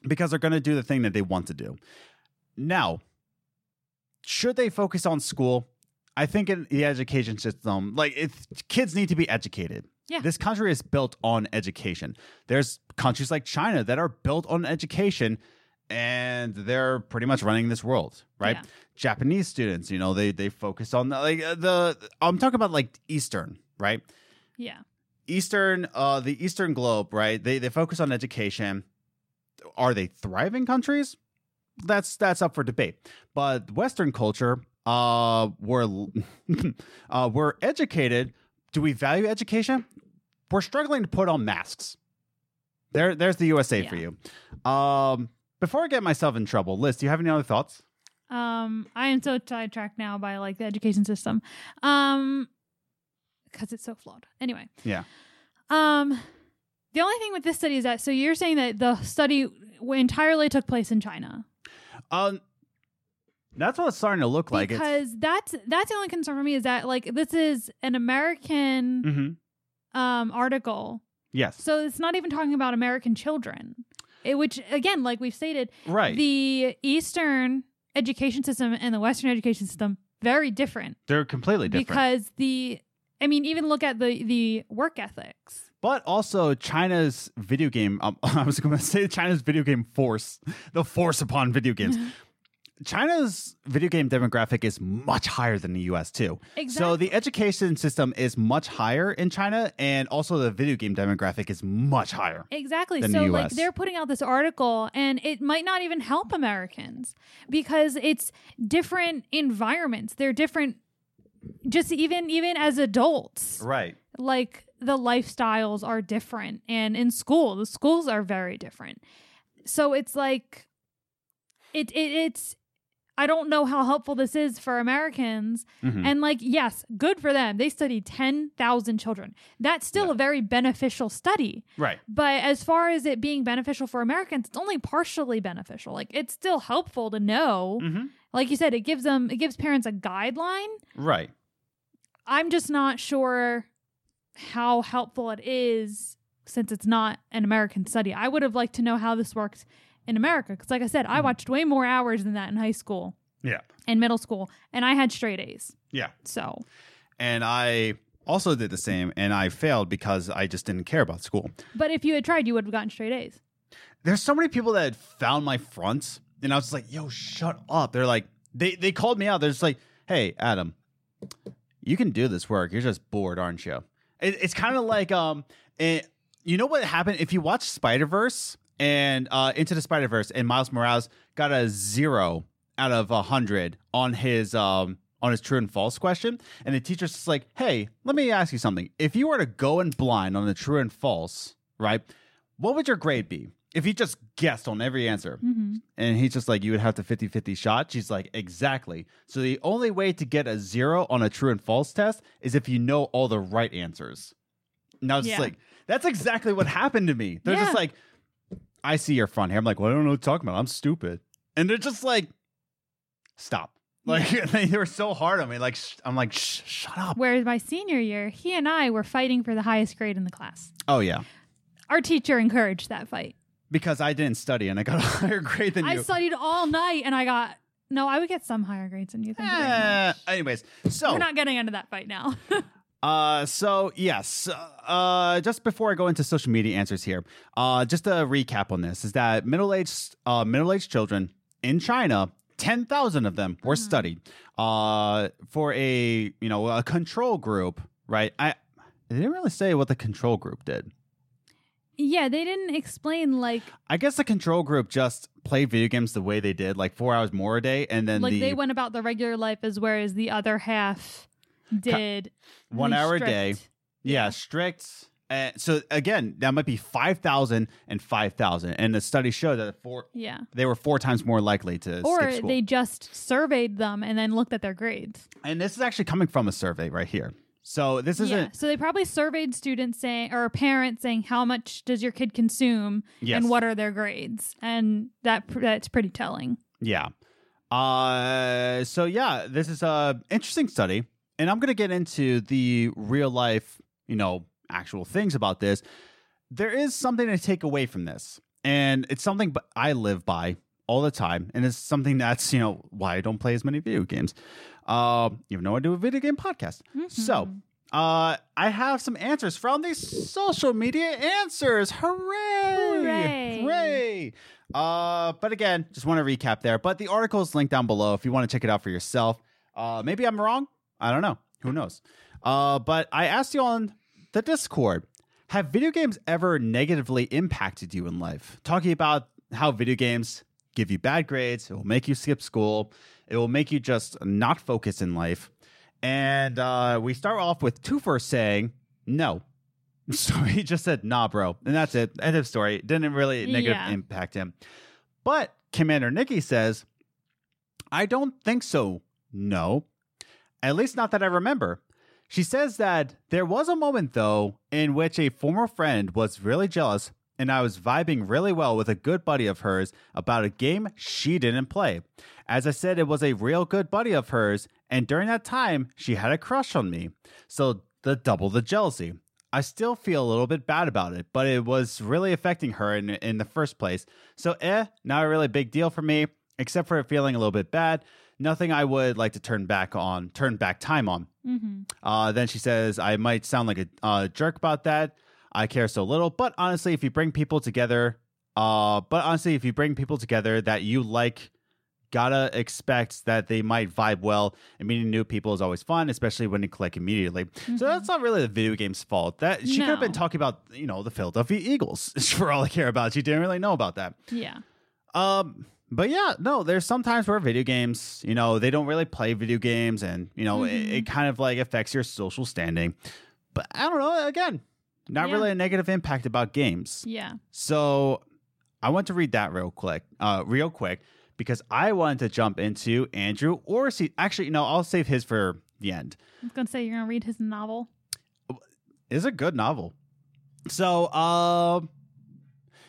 because they're going to do the thing that they want to do. Now, should they focus on school? I think in the education system, like kids need to be educated. Yeah. This country is built on education. There's countries like China that are built on education and they're pretty much running this world, right? Yeah. Japanese students, you know, they they focus on the, like uh, the I'm talking about like Eastern, right? Yeah. Eastern uh the Eastern globe, right? They they focus on education. Are they thriving countries? That's that's up for debate. But Western culture, uh we're uh we're educated. Do we value education? We're struggling to put on masks. There there's the USA for you. Um before I get myself in trouble, Liz, do you have any other thoughts? Um, I am so sidetracked now by like the education system. Um, because it's so flawed. Anyway. Yeah. Um, the only thing with this study is that so you're saying that the study entirely took place in China Um that's what it's starting to look like. It's, because that's that's the only concern for me is that like this is an American Mhm. um article, Yes. so it's not even talking about American children. It, which again, like we've stated, right. the Eastern education system and the Western education system very different. They're completely different. because the I mean, even look at the the work ethics. But also China's video game. Um, I was going to say China's video game force, the force upon video games. China's video game demographic is much higher than the U.S. too. Exactly. So the education system is much higher in China, and also the video game demographic is much higher. Exactly. So the like they're putting out this article and it might not even help Americans because it's different environments. They're different just even even as adults. Right. Like the lifestyles are different and in school the schools are very different. So it's like it, it it's I don't know how helpful this is for Americans. Mhm. And like, yes, good for them. They studied 10,000 children. That's still Yeah. a very beneficial study. right. But as far as it being beneficial for Americans, it's only partially beneficial. Like it's still helpful to know. hmm Like you said, it gives them it gives parents a guideline. Right. I'm just not sure how helpful it is since it's not an American study. I would have liked to know how this works in America because like I said, I Mhm. watched way more hours than that in high school Yeah. and middle school and I had straight A's. Yeah. So, And I also did the same, and I failed because I just didn't care about school. but if you had tried, you would have gotten straight A's. There's so many people that had found my fronts, and I was like, "Yo, shut up!" They're like, they they called me out. They're just like, "Hey, Adam, you can do this work. You're just bored, aren't you?" It, it's kind of like um, it, you know what happened if you watch Spider Verse and uh, Into the Spider Verse, and Miles Morales got a zero out of a hundred on his um on his true and false question, and the teacher's just like, "Hey, let me ask you something. If you were to go in blind on the true and false, right? What would your grade be?" If you just guessed on every answer, hmm and he's just like, you would have to 50 50 shot. She's like, exactly. So the only way to get a zero on a true and false test is if you know all the right answers. Now it's Yeah. like, that's exactly what happened to me. They're just like, I see your front here. I'm like, well, I don't know what you're talking about. I'm stupid. And they're just like, stop. Like, they were so hard on me. Like, sh- I'm like, shh, shut up. Whereas my senior year, he and I were fighting for the highest grade in the class. Oh, yeah. Our teacher encouraged that fight. Because I didn't study and I got a higher grade than you. I you. studied all night and I got no, I would get some higher grades than you think. Eh, anyways, so We're not getting into that fight now. Uh, so yes, uh, just before I go into social media answers here, uh, just a recap on this is that middle-aged, uh, middle-aged children in China, ten thousand of them were studied, uh, for a you know a control group, right? I they didn't really say what the control group did. yeah, they didn't explain like I guess the control group just played video games the way they did, like four hours more a day, and then like the they went about the regular life as whereas the other half did one hour a day. Yeah, Yeah. strict. Uh, so again, that might be 5,000 and 5,000. And the study showed that four, Yeah. they were four times more likely to Or they just surveyed them and then looked at their grades. and this is actually coming from a survey right here. So this isn't. Yeah. So they probably surveyed students saying or parents saying how much does your kid consume Yes. and what are their grades, and that that's pretty telling. Yeah. Uh, so yeah, this is a interesting study, and I'm gonna get into the real life, you know, actual things about this. There is something to take away from this, and it's something I live by all the time, and it's something that's you know why I don't play as many video games. Uh, even though I do a video game podcast, so. Mhm. Uh, I have some answers from these social media answers. Hooray! Hooray. Hooray! Uh, but again, just want to recap there. But the article is linked down below if you want to check it out for yourself. Uh, maybe I'm wrong. I don't know. Who knows? Uh, but I asked you on the Discord have video games ever negatively impacted you in life? Talking about how video games give you bad grades, it will make you skip school, it will make you just not focus in life. And uh, we start off with Twofer saying no. So he just said, nah, bro. And that's it. End of story. Didn't really negative Yeah. impact him. But Commander Nikki says, I don't think so. No. At least not that I remember. She says that there was a moment, though, in which a former friend was really jealous, and I was vibing really well with a good buddy of hers about a game she didn't play. As I said, it was a real good buddy of hers, and during that time, she had a crush on me. So, the double the jealousy. I still feel a little bit bad about it, but it was really affecting her in, in the first place. So, eh, not a really big deal for me, except for it feeling a little bit bad. Nothing I would like to turn back on, turn back time on. Mm-hmm. Uh, then she says, I might sound like a uh, jerk about that. I care so little. But honestly, if you bring people together, uh, but honestly, if you bring people together that you like, gotta expect that they might vibe well. And meeting new people is always fun, especially when you click immediately. So that's not really the video game's fault. That she could have been talking about, you know, the Philadelphia Eagles for all I care about. She didn't really know about that. Yeah. Um, but yeah, no, there's sometimes where video games, you know, they don't really play video games and, you know, it, Mhm. it kind of like affects your social standing. But I don't know, again, not Yeah. really a negative impact about games. Yeah. So I want to read that real quick, uh, real quick, because I wanted to jump into Andrew Orsi. Actually, no, I'll save his for the end. I was gonna say you're gonna read his novel. It's a good novel. So, um,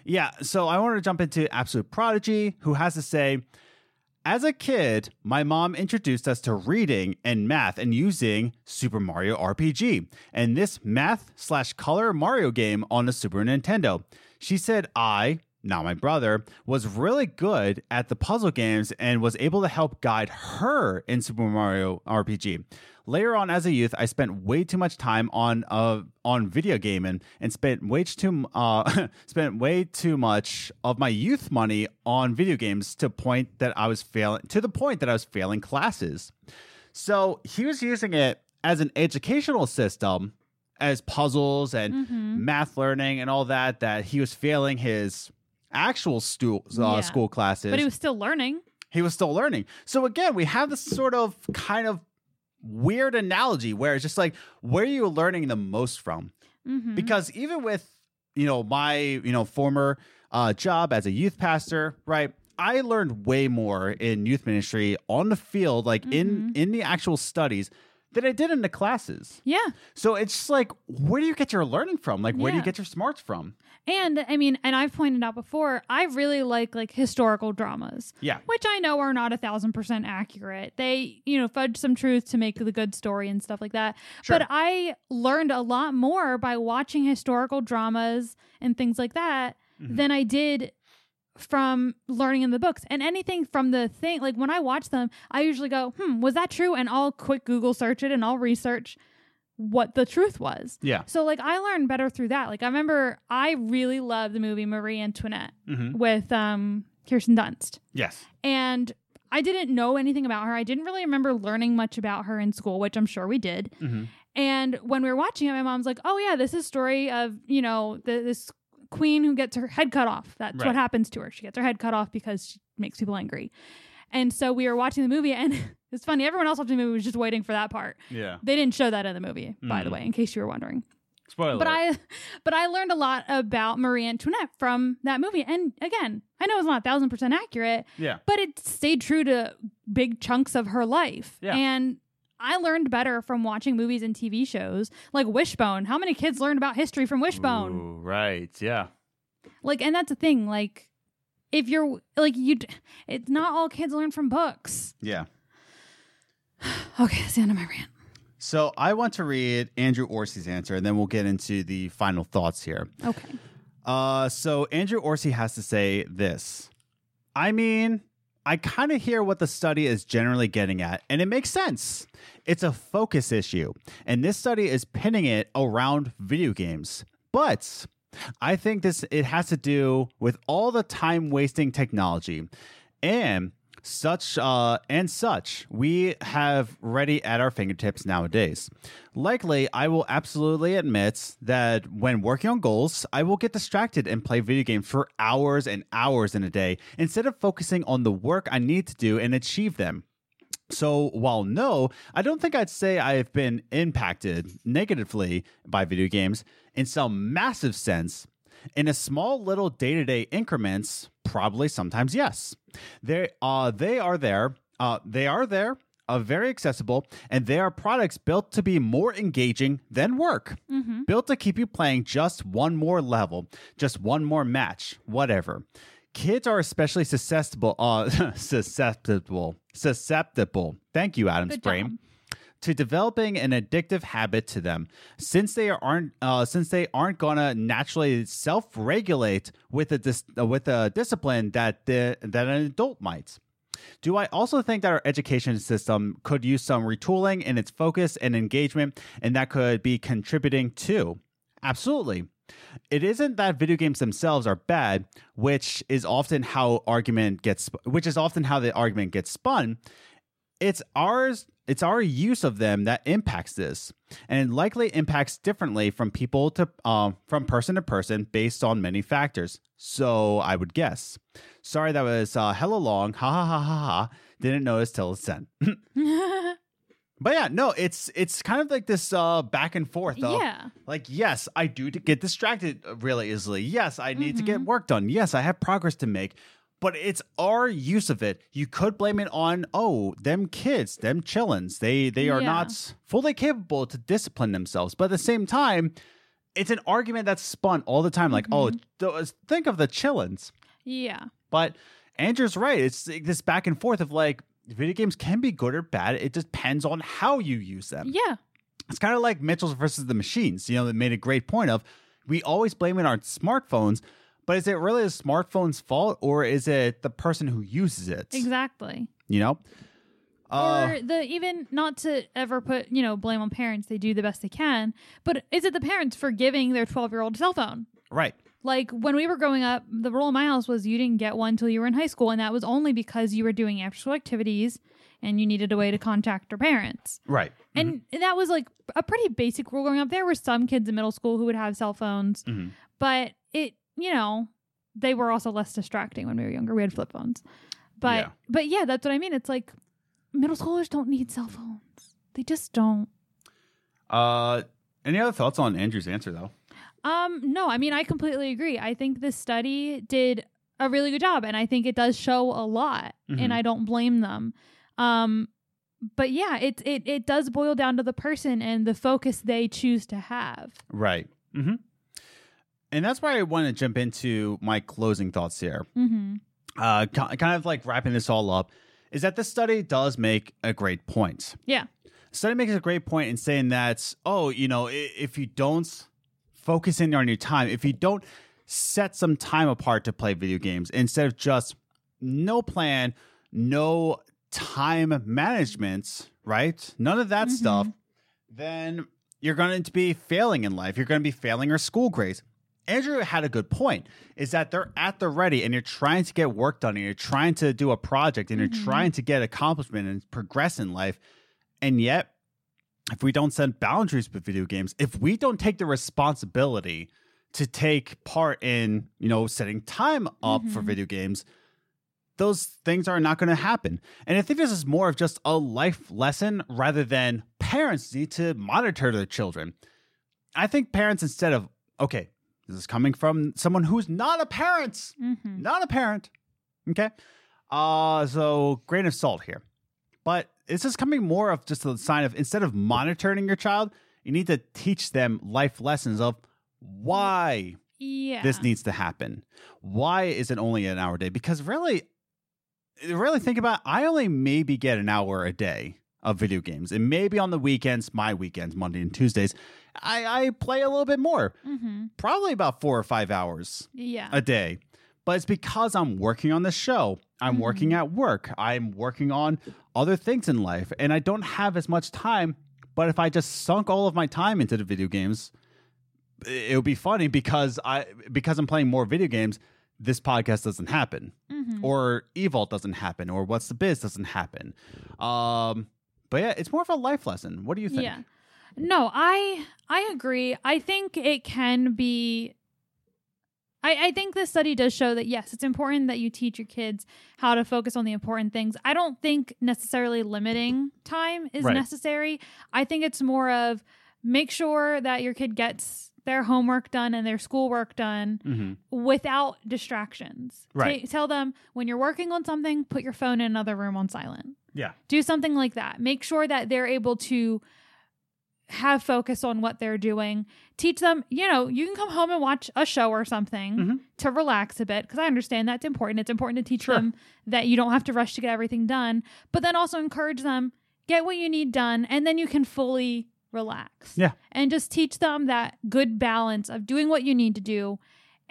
yeah. So I wanted to jump into Absolute Prodigy, who has to say, as a kid, my mom introduced us to reading and math and using Super Mario RPG and this math slash color Mario game on the Super Nintendo. She said I, now my brother, was really good at the puzzle games and was able to help guide her in Super Mario RPG. Later on, as a youth, I spent way too much time on uh on video gaming and spent way too uh spent way too much of my youth money on video games to point that I was failing to the point that I was failing classes. So he was using it as an educational system, as puzzles and Mhm. math learning and all that. That he was failing his actual school uh, Yeah. school classes But he was still learning. he was still learning. So again, we have this sort of kind of weird analogy where it's just like, where are you learning the most from? Mm-hmm. Because even with you know my you know former uh, job as a youth pastor, right? I learned way more in youth ministry on the field, like in in the actual studies, than I did in the classes. yeah. So it's just like, where do you get your learning from? Like, where do you get your smarts from? And I mean, and I've pointed out before, I really like like historical dramas. Yeah. Which I know are not a thousand percent accurate. They, you know, fudge some truth to make the good story and stuff like that. Sure. But I learned a lot more by watching historical dramas and things like that Mhm. than I did from learning in the books. And anything from the thing, like when I watch them, I usually go, hmm, was that true? And I'll quick Google search it and I'll research what the truth was. Yeah. So like I learned better through that. Like I remember I really loved the movie Marie Antoinette hmm with um Kirsten Dunst. Yes. And I didn't know anything about her. I didn't really remember learning much about her in school, which I'm sure we did. hmm And when we were watching it, my mom's like, "Oh yeah, this is story of you know the, this queen who gets her head cut off. That's Right. what happens to her. She gets her head cut off because she makes people angry." And so we were watching the movie, and it's funny. Everyone else watching the movie was just waiting for that part. Yeah. They didn't show that in the movie, by the Mm. way, in case you were wondering. Spoiler. But I, but I learned a lot about Marie Antoinette from that movie. And again, I know it's not a thousand percent accurate, yeah. but it stayed true to big chunks of her life. Yeah. And I learned better from watching movies and TV shows like Wishbone. How many kids learned about history from Wishbone? Ooh, right. Yeah. Like, and that's the thing. Like, if you're like you, it's not all kids learn from books. Yeah. Okay, that's the end of my rant. So I want to read Andrew Orsi's answer, and then we'll get into the final thoughts here. Okay. Uh, so Andrew Orsi has to say this. I mean, I kind of hear what the study is generally getting at, and it makes sense. It's a focus issue, and this study is pinning it around video games. But I think this it has to do with all the time wasting technology and such uh, and such we have ready at our fingertips nowadays. Likely, I will absolutely admit that when working on goals, I will get distracted and play video games for hours and hours in a day instead of focusing on the work I need to do and achieve them. So, while no, I don't think I'd say I have been impacted negatively by video games in some massive sense. In a small little day to day increments, probably sometimes yes. They, uh, they are there. Uh, they are there, uh, very accessible, and they are products built to be more engaging than work. Mm-hmm. Built to keep you playing just one more level, just one more match, whatever. Kids are especially susceptible, uh, susceptible, susceptible. Thank you, Adam's Good brain job. to developing an addictive habit to them since they aren't uh, since they aren't gonna naturally self-regulate with a dis- uh, with a discipline that the, that an adult might. Do I also think that our education system could use some retooling in its focus and engagement, and that could be contributing too? Absolutely. It isn't that video games themselves are bad, which is often how argument gets, which is often how the argument gets spun. It's ours it's our use of them that impacts this and it likely impacts differently from people to um, from person to person based on many factors. So i would guess. Sorry that was uh, hella long. Ha ha ha ha ha. Didn't notice till it's sent but yeah no it's it's kind of like this uh back and forth though yeah. like yes i do to get distracted really easily yes i need to get Mhm. work done yes i have progress to make but it's our use of it. You could blame it on oh, them kids, them chillins. They they are Yeah. not fully capable to discipline themselves. But at the same time, it's an argument that's spun all the time. Like oh, th- think of the chillins. Yeah. But Andrew's right. It's this back and forth of like video games can be good or bad. It depends on how you use them. Yeah. It's kind of like Mitchells versus the machines. You know, that made a great point of we always blame it on smartphones, but is it really the smartphone's fault or is it the person who uses it? Exactly. You know? Uh, or the even not to ever put you know blame on parents they do the best they can but is it the parents for giving their 12 year old cell phone right. Like when we were growing up the rule in my house was you didn't get one until you were in high school and that was only because you were doing after school activities and you needed a way to contact your parents Right. and that was like a pretty basic rule growing up there were some kids in middle school who would have cell phones Mhm. but it you know they were also less distracting when we were younger we had flip phones but Yeah. but yeah that's what i mean it's like middle schoolers don't need cell phones they just don't Uh, any other thoughts on Andrew's answer though? Um no i mean i completely agree i think this study did a really good job and i think it does show a lot Mhm. and i don't blame them um but yeah it, it it does boil down to the person and the focus they choose to have Right. Mm-hmm. And that's why I want to jump into my closing thoughts here. mm-hmm uh, kind of like wrapping this all up, is that this study does make a great point. yeah Study makes a great point in saying that, oh, you know, if you don't focus in on your time, if you don't set some time apart to play video games instead of just no plan, no time management, right? None of that mm-hmm. stuff, then you're going to be failing in life. You're going to be failing your school grades. Andrew had a good point is that they're at the ready and you're trying to get work done and you're trying to do a project and you're mm-hmm. trying to get accomplishment and progress in life. And yet, if we don't set boundaries with video games, if we don't take the responsibility to take part in, you know, setting time up for Mhm. video games, those things are not going to happen. And I think this is more of just a life lesson rather than parents need to monitor their children. I think parents, instead of, okay, this is coming from someone who's not a parent, mm-hmm. not a parent. Okay. Uh, so grain of salt here. But this is coming more of just a sign of instead of monitoring your child, you need to teach them life lessons of why yeah this needs to happen. Why is it only an hour a day? Because really, really think about it, I only maybe get an hour a day of video games. And maybe on the weekends, my weekends, Monday and Tuesdays, I, I play a little bit more. mm-hmm. Probably about four or five hours yeah a day. But it's because I'm working on the show. I'm Mhm. working at work. I'm working on other things in life. And I don't have as much time. But if I just sunk all of my time into the video games, it would be funny because I because I'm playing more video games, this podcast doesn't happen. mm-hmm. Or Evault doesn't happen. Or What's the Biz doesn't happen. Um but yeah, it's more of a life lesson. What do you think? Yeah. No, I I agree. I think it can be I, I think this study does show that yes, it's important that you teach your kids how to focus on the important things. I don't think necessarily limiting time is Right. necessary. I think it's more of make sure that your kid gets their homework done and their schoolwork done hmm without distractions. Right. Ta- tell them when you're working on something, put your phone in another room on silent Yeah. do something like that make sure that they're able to have focus on what they're doing teach them you know you can come home and watch a show or something Mhm. to relax a bit because i understand that's important it's important to teach Sure. them that you don't have to rush to get everything done but then also encourage them get what you need done and then you can fully relax Yeah. and just teach them that good balance of doing what you need to do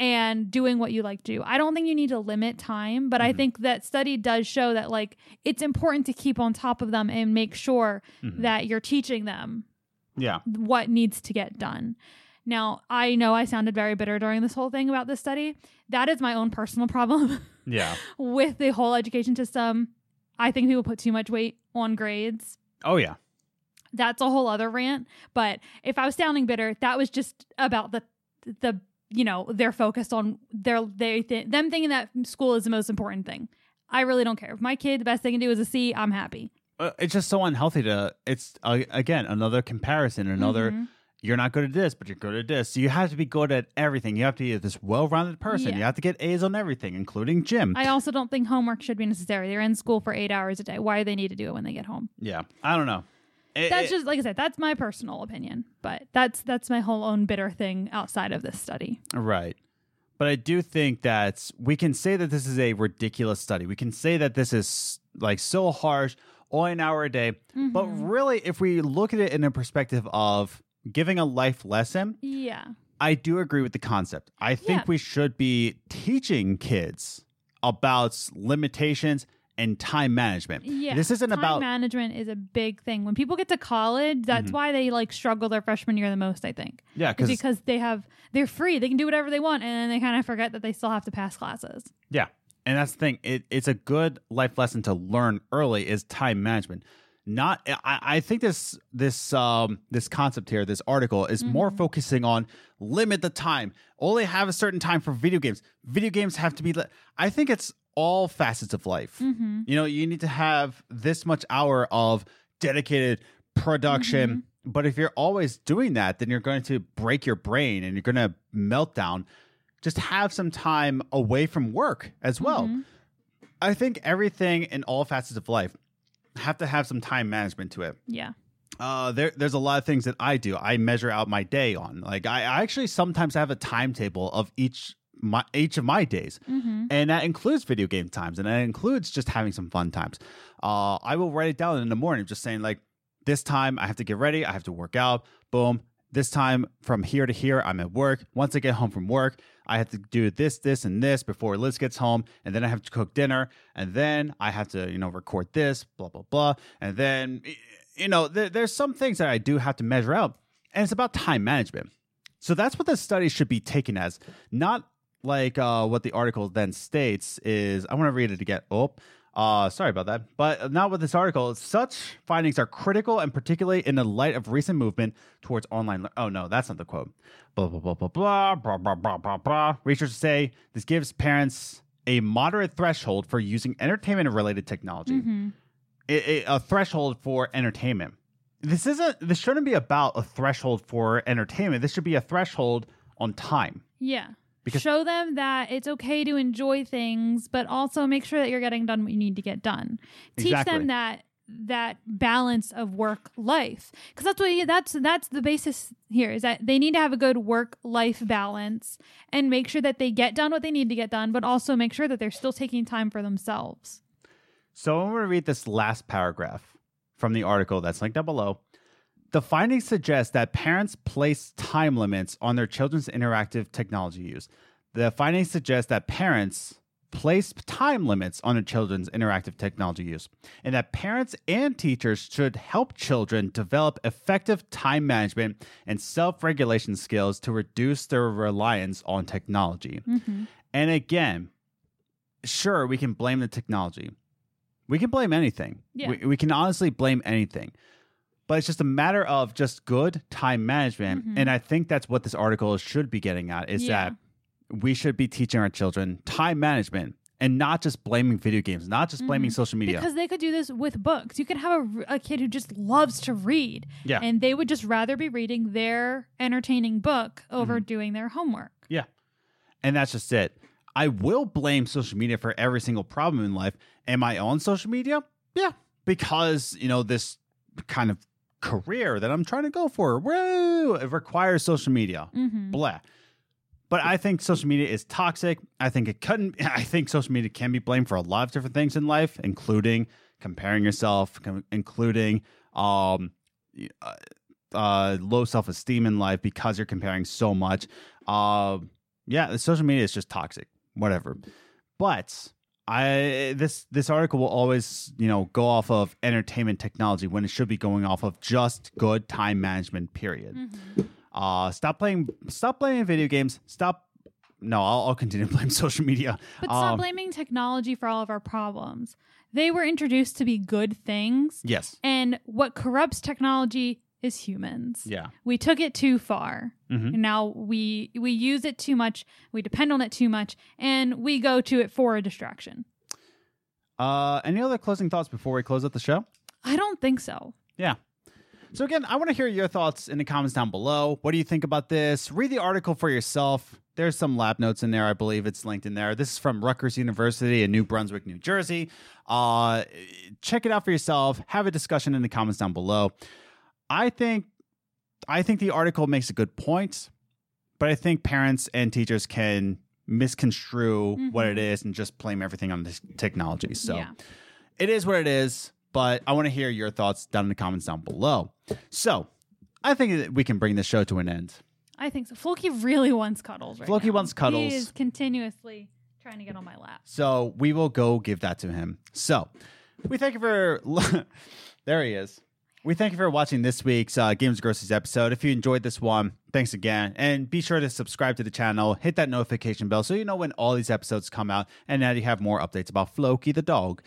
and doing what you like to do. I don't think you need to limit time, but I Mhm. think that study does show that like it's important to keep on top of them and make sure Mhm. that you're teaching them Yeah. what needs to get done. Now, I know I sounded very bitter during this whole thing about this study. That is my own personal problem Yeah. with the whole education system. I think people put too much weight on grades Oh yeah. that's a whole other rant. But if I was sounding bitter, that was just about the the you know they're focused on their they th- them thinking that school is the most important thing. I really don't care. If my kid, the best they can do is a C, I'm happy. Uh, it's just so unhealthy to it's uh, again another comparison another Mhm. you're not good at this, but you're good at this. So you have to be good at everything. You have to be this well-rounded person. Yeah. You have to get A's on everything, including gym. I also don't think homework should be necessary. They're in school for eight hours a day. Why do they need to do it when they get home? yeah, I don't know. It- That's it- just like I said. That's my personal opinion, but that's that's my whole own bitter thing outside of this study. Right. But I do think that we can say that this is a ridiculous study. We can say that this is like so harsh, only an hour a day. But Mhm. really, if we look at it in a perspective of giving a life lesson, Yeah, I do agree with the concept. I think Yeah. we should be teaching kids about limitations and time management. yeah. This isn't Time about Mm-hmm. management is a big thing. When people get to college, that's why they like struggle their freshman year the most. I think. yeah, because because they have they're free. They can do whatever they want, and then they kind of forget that they still have to pass classes. Yeah. And that's the thing. It, it's a good life lesson to learn early is time management. Not I, I think this this um this concept here, this article is more focusing on limit the time. Only have a certain time for video games. Video games have to be li- I think it's all facets of life. Mm-hmm. You know, you need to have this much hour of dedicated production. But if you're always doing that, then you're going to break your brain and you're going to melt down. Just have some time away from work as well. Mhm. I think everything in all facets of life have to have some time management to it. Yeah. Uh, there, there's a lot of things that I do. I measure out my day on. Like I, I actually sometimes have a timetable of each my each of my days, Mm-hmm. and that includes video game times, and that includes just having some fun times. Uh, I will write it down in the morning, just saying like, this time I have to get ready, I have to work out. Boom. This time from here to here, I'm at work. Once I get home from work, I have to do this, this, and this before Liz gets home, and then I have to cook dinner, and then I have to, you know, record this, blah blah blah, and then, you know, there, there's some things that I do have to measure out, and it's about time management. So that's what the study should be taken as, not like uh, what the article then states is. I want to read it again. Oh, uh, sorry about that, but not with this article. Such findings are critical, and particularly in the light of recent movement towards online. lear- oh no, that's not the quote. Blah blah blah blah blah blah blah blah blah blah. Researchers say this gives parents a moderate threshold for using entertainment-related technology Mm-hmm. a, a- a threshold for entertainment. This isn't. This shouldn't be about a threshold for entertainment. This should be a threshold on time. Yeah. Because- Show them that it's okay to enjoy things, but also make sure that you're getting done what you need to get done. Teach them that that balance of work life because that's what that's that's the basis here is that they need to have a good work life balance and make sure that they get done what they need to get done but also make sure that they're still taking time for themselves So I'm going to read this last paragraph from the article that's linked down below. The findings suggest that parents place time limits on their children's interactive technology use. The findings suggest that parents place time limits on their children's interactive technology use, and that parents and teachers should help children develop effective time management and self regulation skills to reduce their reliance on technology. mm-hmm. And again, sure, we can blame the technology. We can blame anything. Yeah. We, we can honestly blame anything. But it's just a matter of just good time management. Mhm. And I think that's what this article should be getting at is Yeah. that we should be teaching our children time management and not just blaming video games, not just blaming Mhm. social media. because they could do this with books you could have a, a kid who just loves to read Yeah. and they would just rather be reading their entertaining book over Mm-hmm. doing their homework Yeah. And that's just it. I will blame social media for every single problem in life. Am I on social media? Yeah. Because, you know, this kind of career that I'm trying to go for, woo, it requires social media. mm-hmm. Blah. But I think social media is toxic. I think it couldn't, I think social media can be blamed for a lot of different things in life, including comparing yourself, com- including um, uh, uh, low self esteem in life because you're comparing so much. Uh, yeah, the social media is just toxic. Whatever. But I this this article will always you know go off of entertainment technology when it should be going off of just good time management. Period. Mm-hmm. Uh, stop playing. Stop playing video games. Stop. No, I'll, I'll continue to blame social media. But stop Um, blaming technology for all of our problems. They were introduced to be good things, Yes. and what corrupts technology is humans. Yeah. We took it too far. Mhm. And now we we use it too much, we depend on it too much, and we go to it for a distraction. Uh, any other closing thoughts before we close out the show? I don't think so. Yeah. So again, I want to hear your thoughts in the comments down below. What do you think about this? Read the article for yourself. There's some lab notes in there. I believe it's linked in there. This is from Rutgers University in New Brunswick, New Jersey. Uh, check it out for yourself. Have a discussion in the comments down below. I think, I think the article makes a good point, but I think parents and teachers can misconstrue what it mm-hmm. is and just blame everything on this technology. So Yeah. it is what it is, but I want to hear your thoughts down in the comments down below. So I think that we can bring this show to an end. I think so. Floki really wants cuddles right Floki now. wants cuddles. He is continuously trying to get on my lap. So we will go give that to him. So we thank you for. there he is. We thank you for watching this week's uh, Games Groceries episode. If you enjoyed this one, thanks again. And be sure to subscribe to the channel, hit that notification bell so you know when all these episodes come out. And now you have more updates about Floki the dog.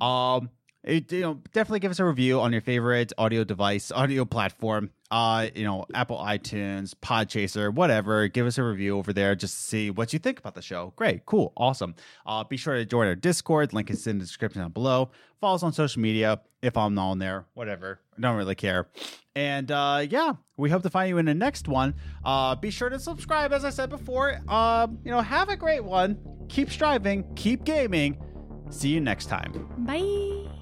Um, it, you know, definitely give us a review on your favorite audio device, audio platform. Uh, you know, Apple iTunes, Podchaser, whatever. Give us a review over there just to see what you think about the show. Great, cool, awesome. Uh, be sure to join our Discord. Link is in the description down below. Follow us on social media if I'm not on there. Whatever, don't really care. And uh, yeah, we hope to find you in the next one. Uh, be sure to subscribe, as I said before. Um, you know, have a great one. Keep striving. Keep gaming. See you next time. Bye.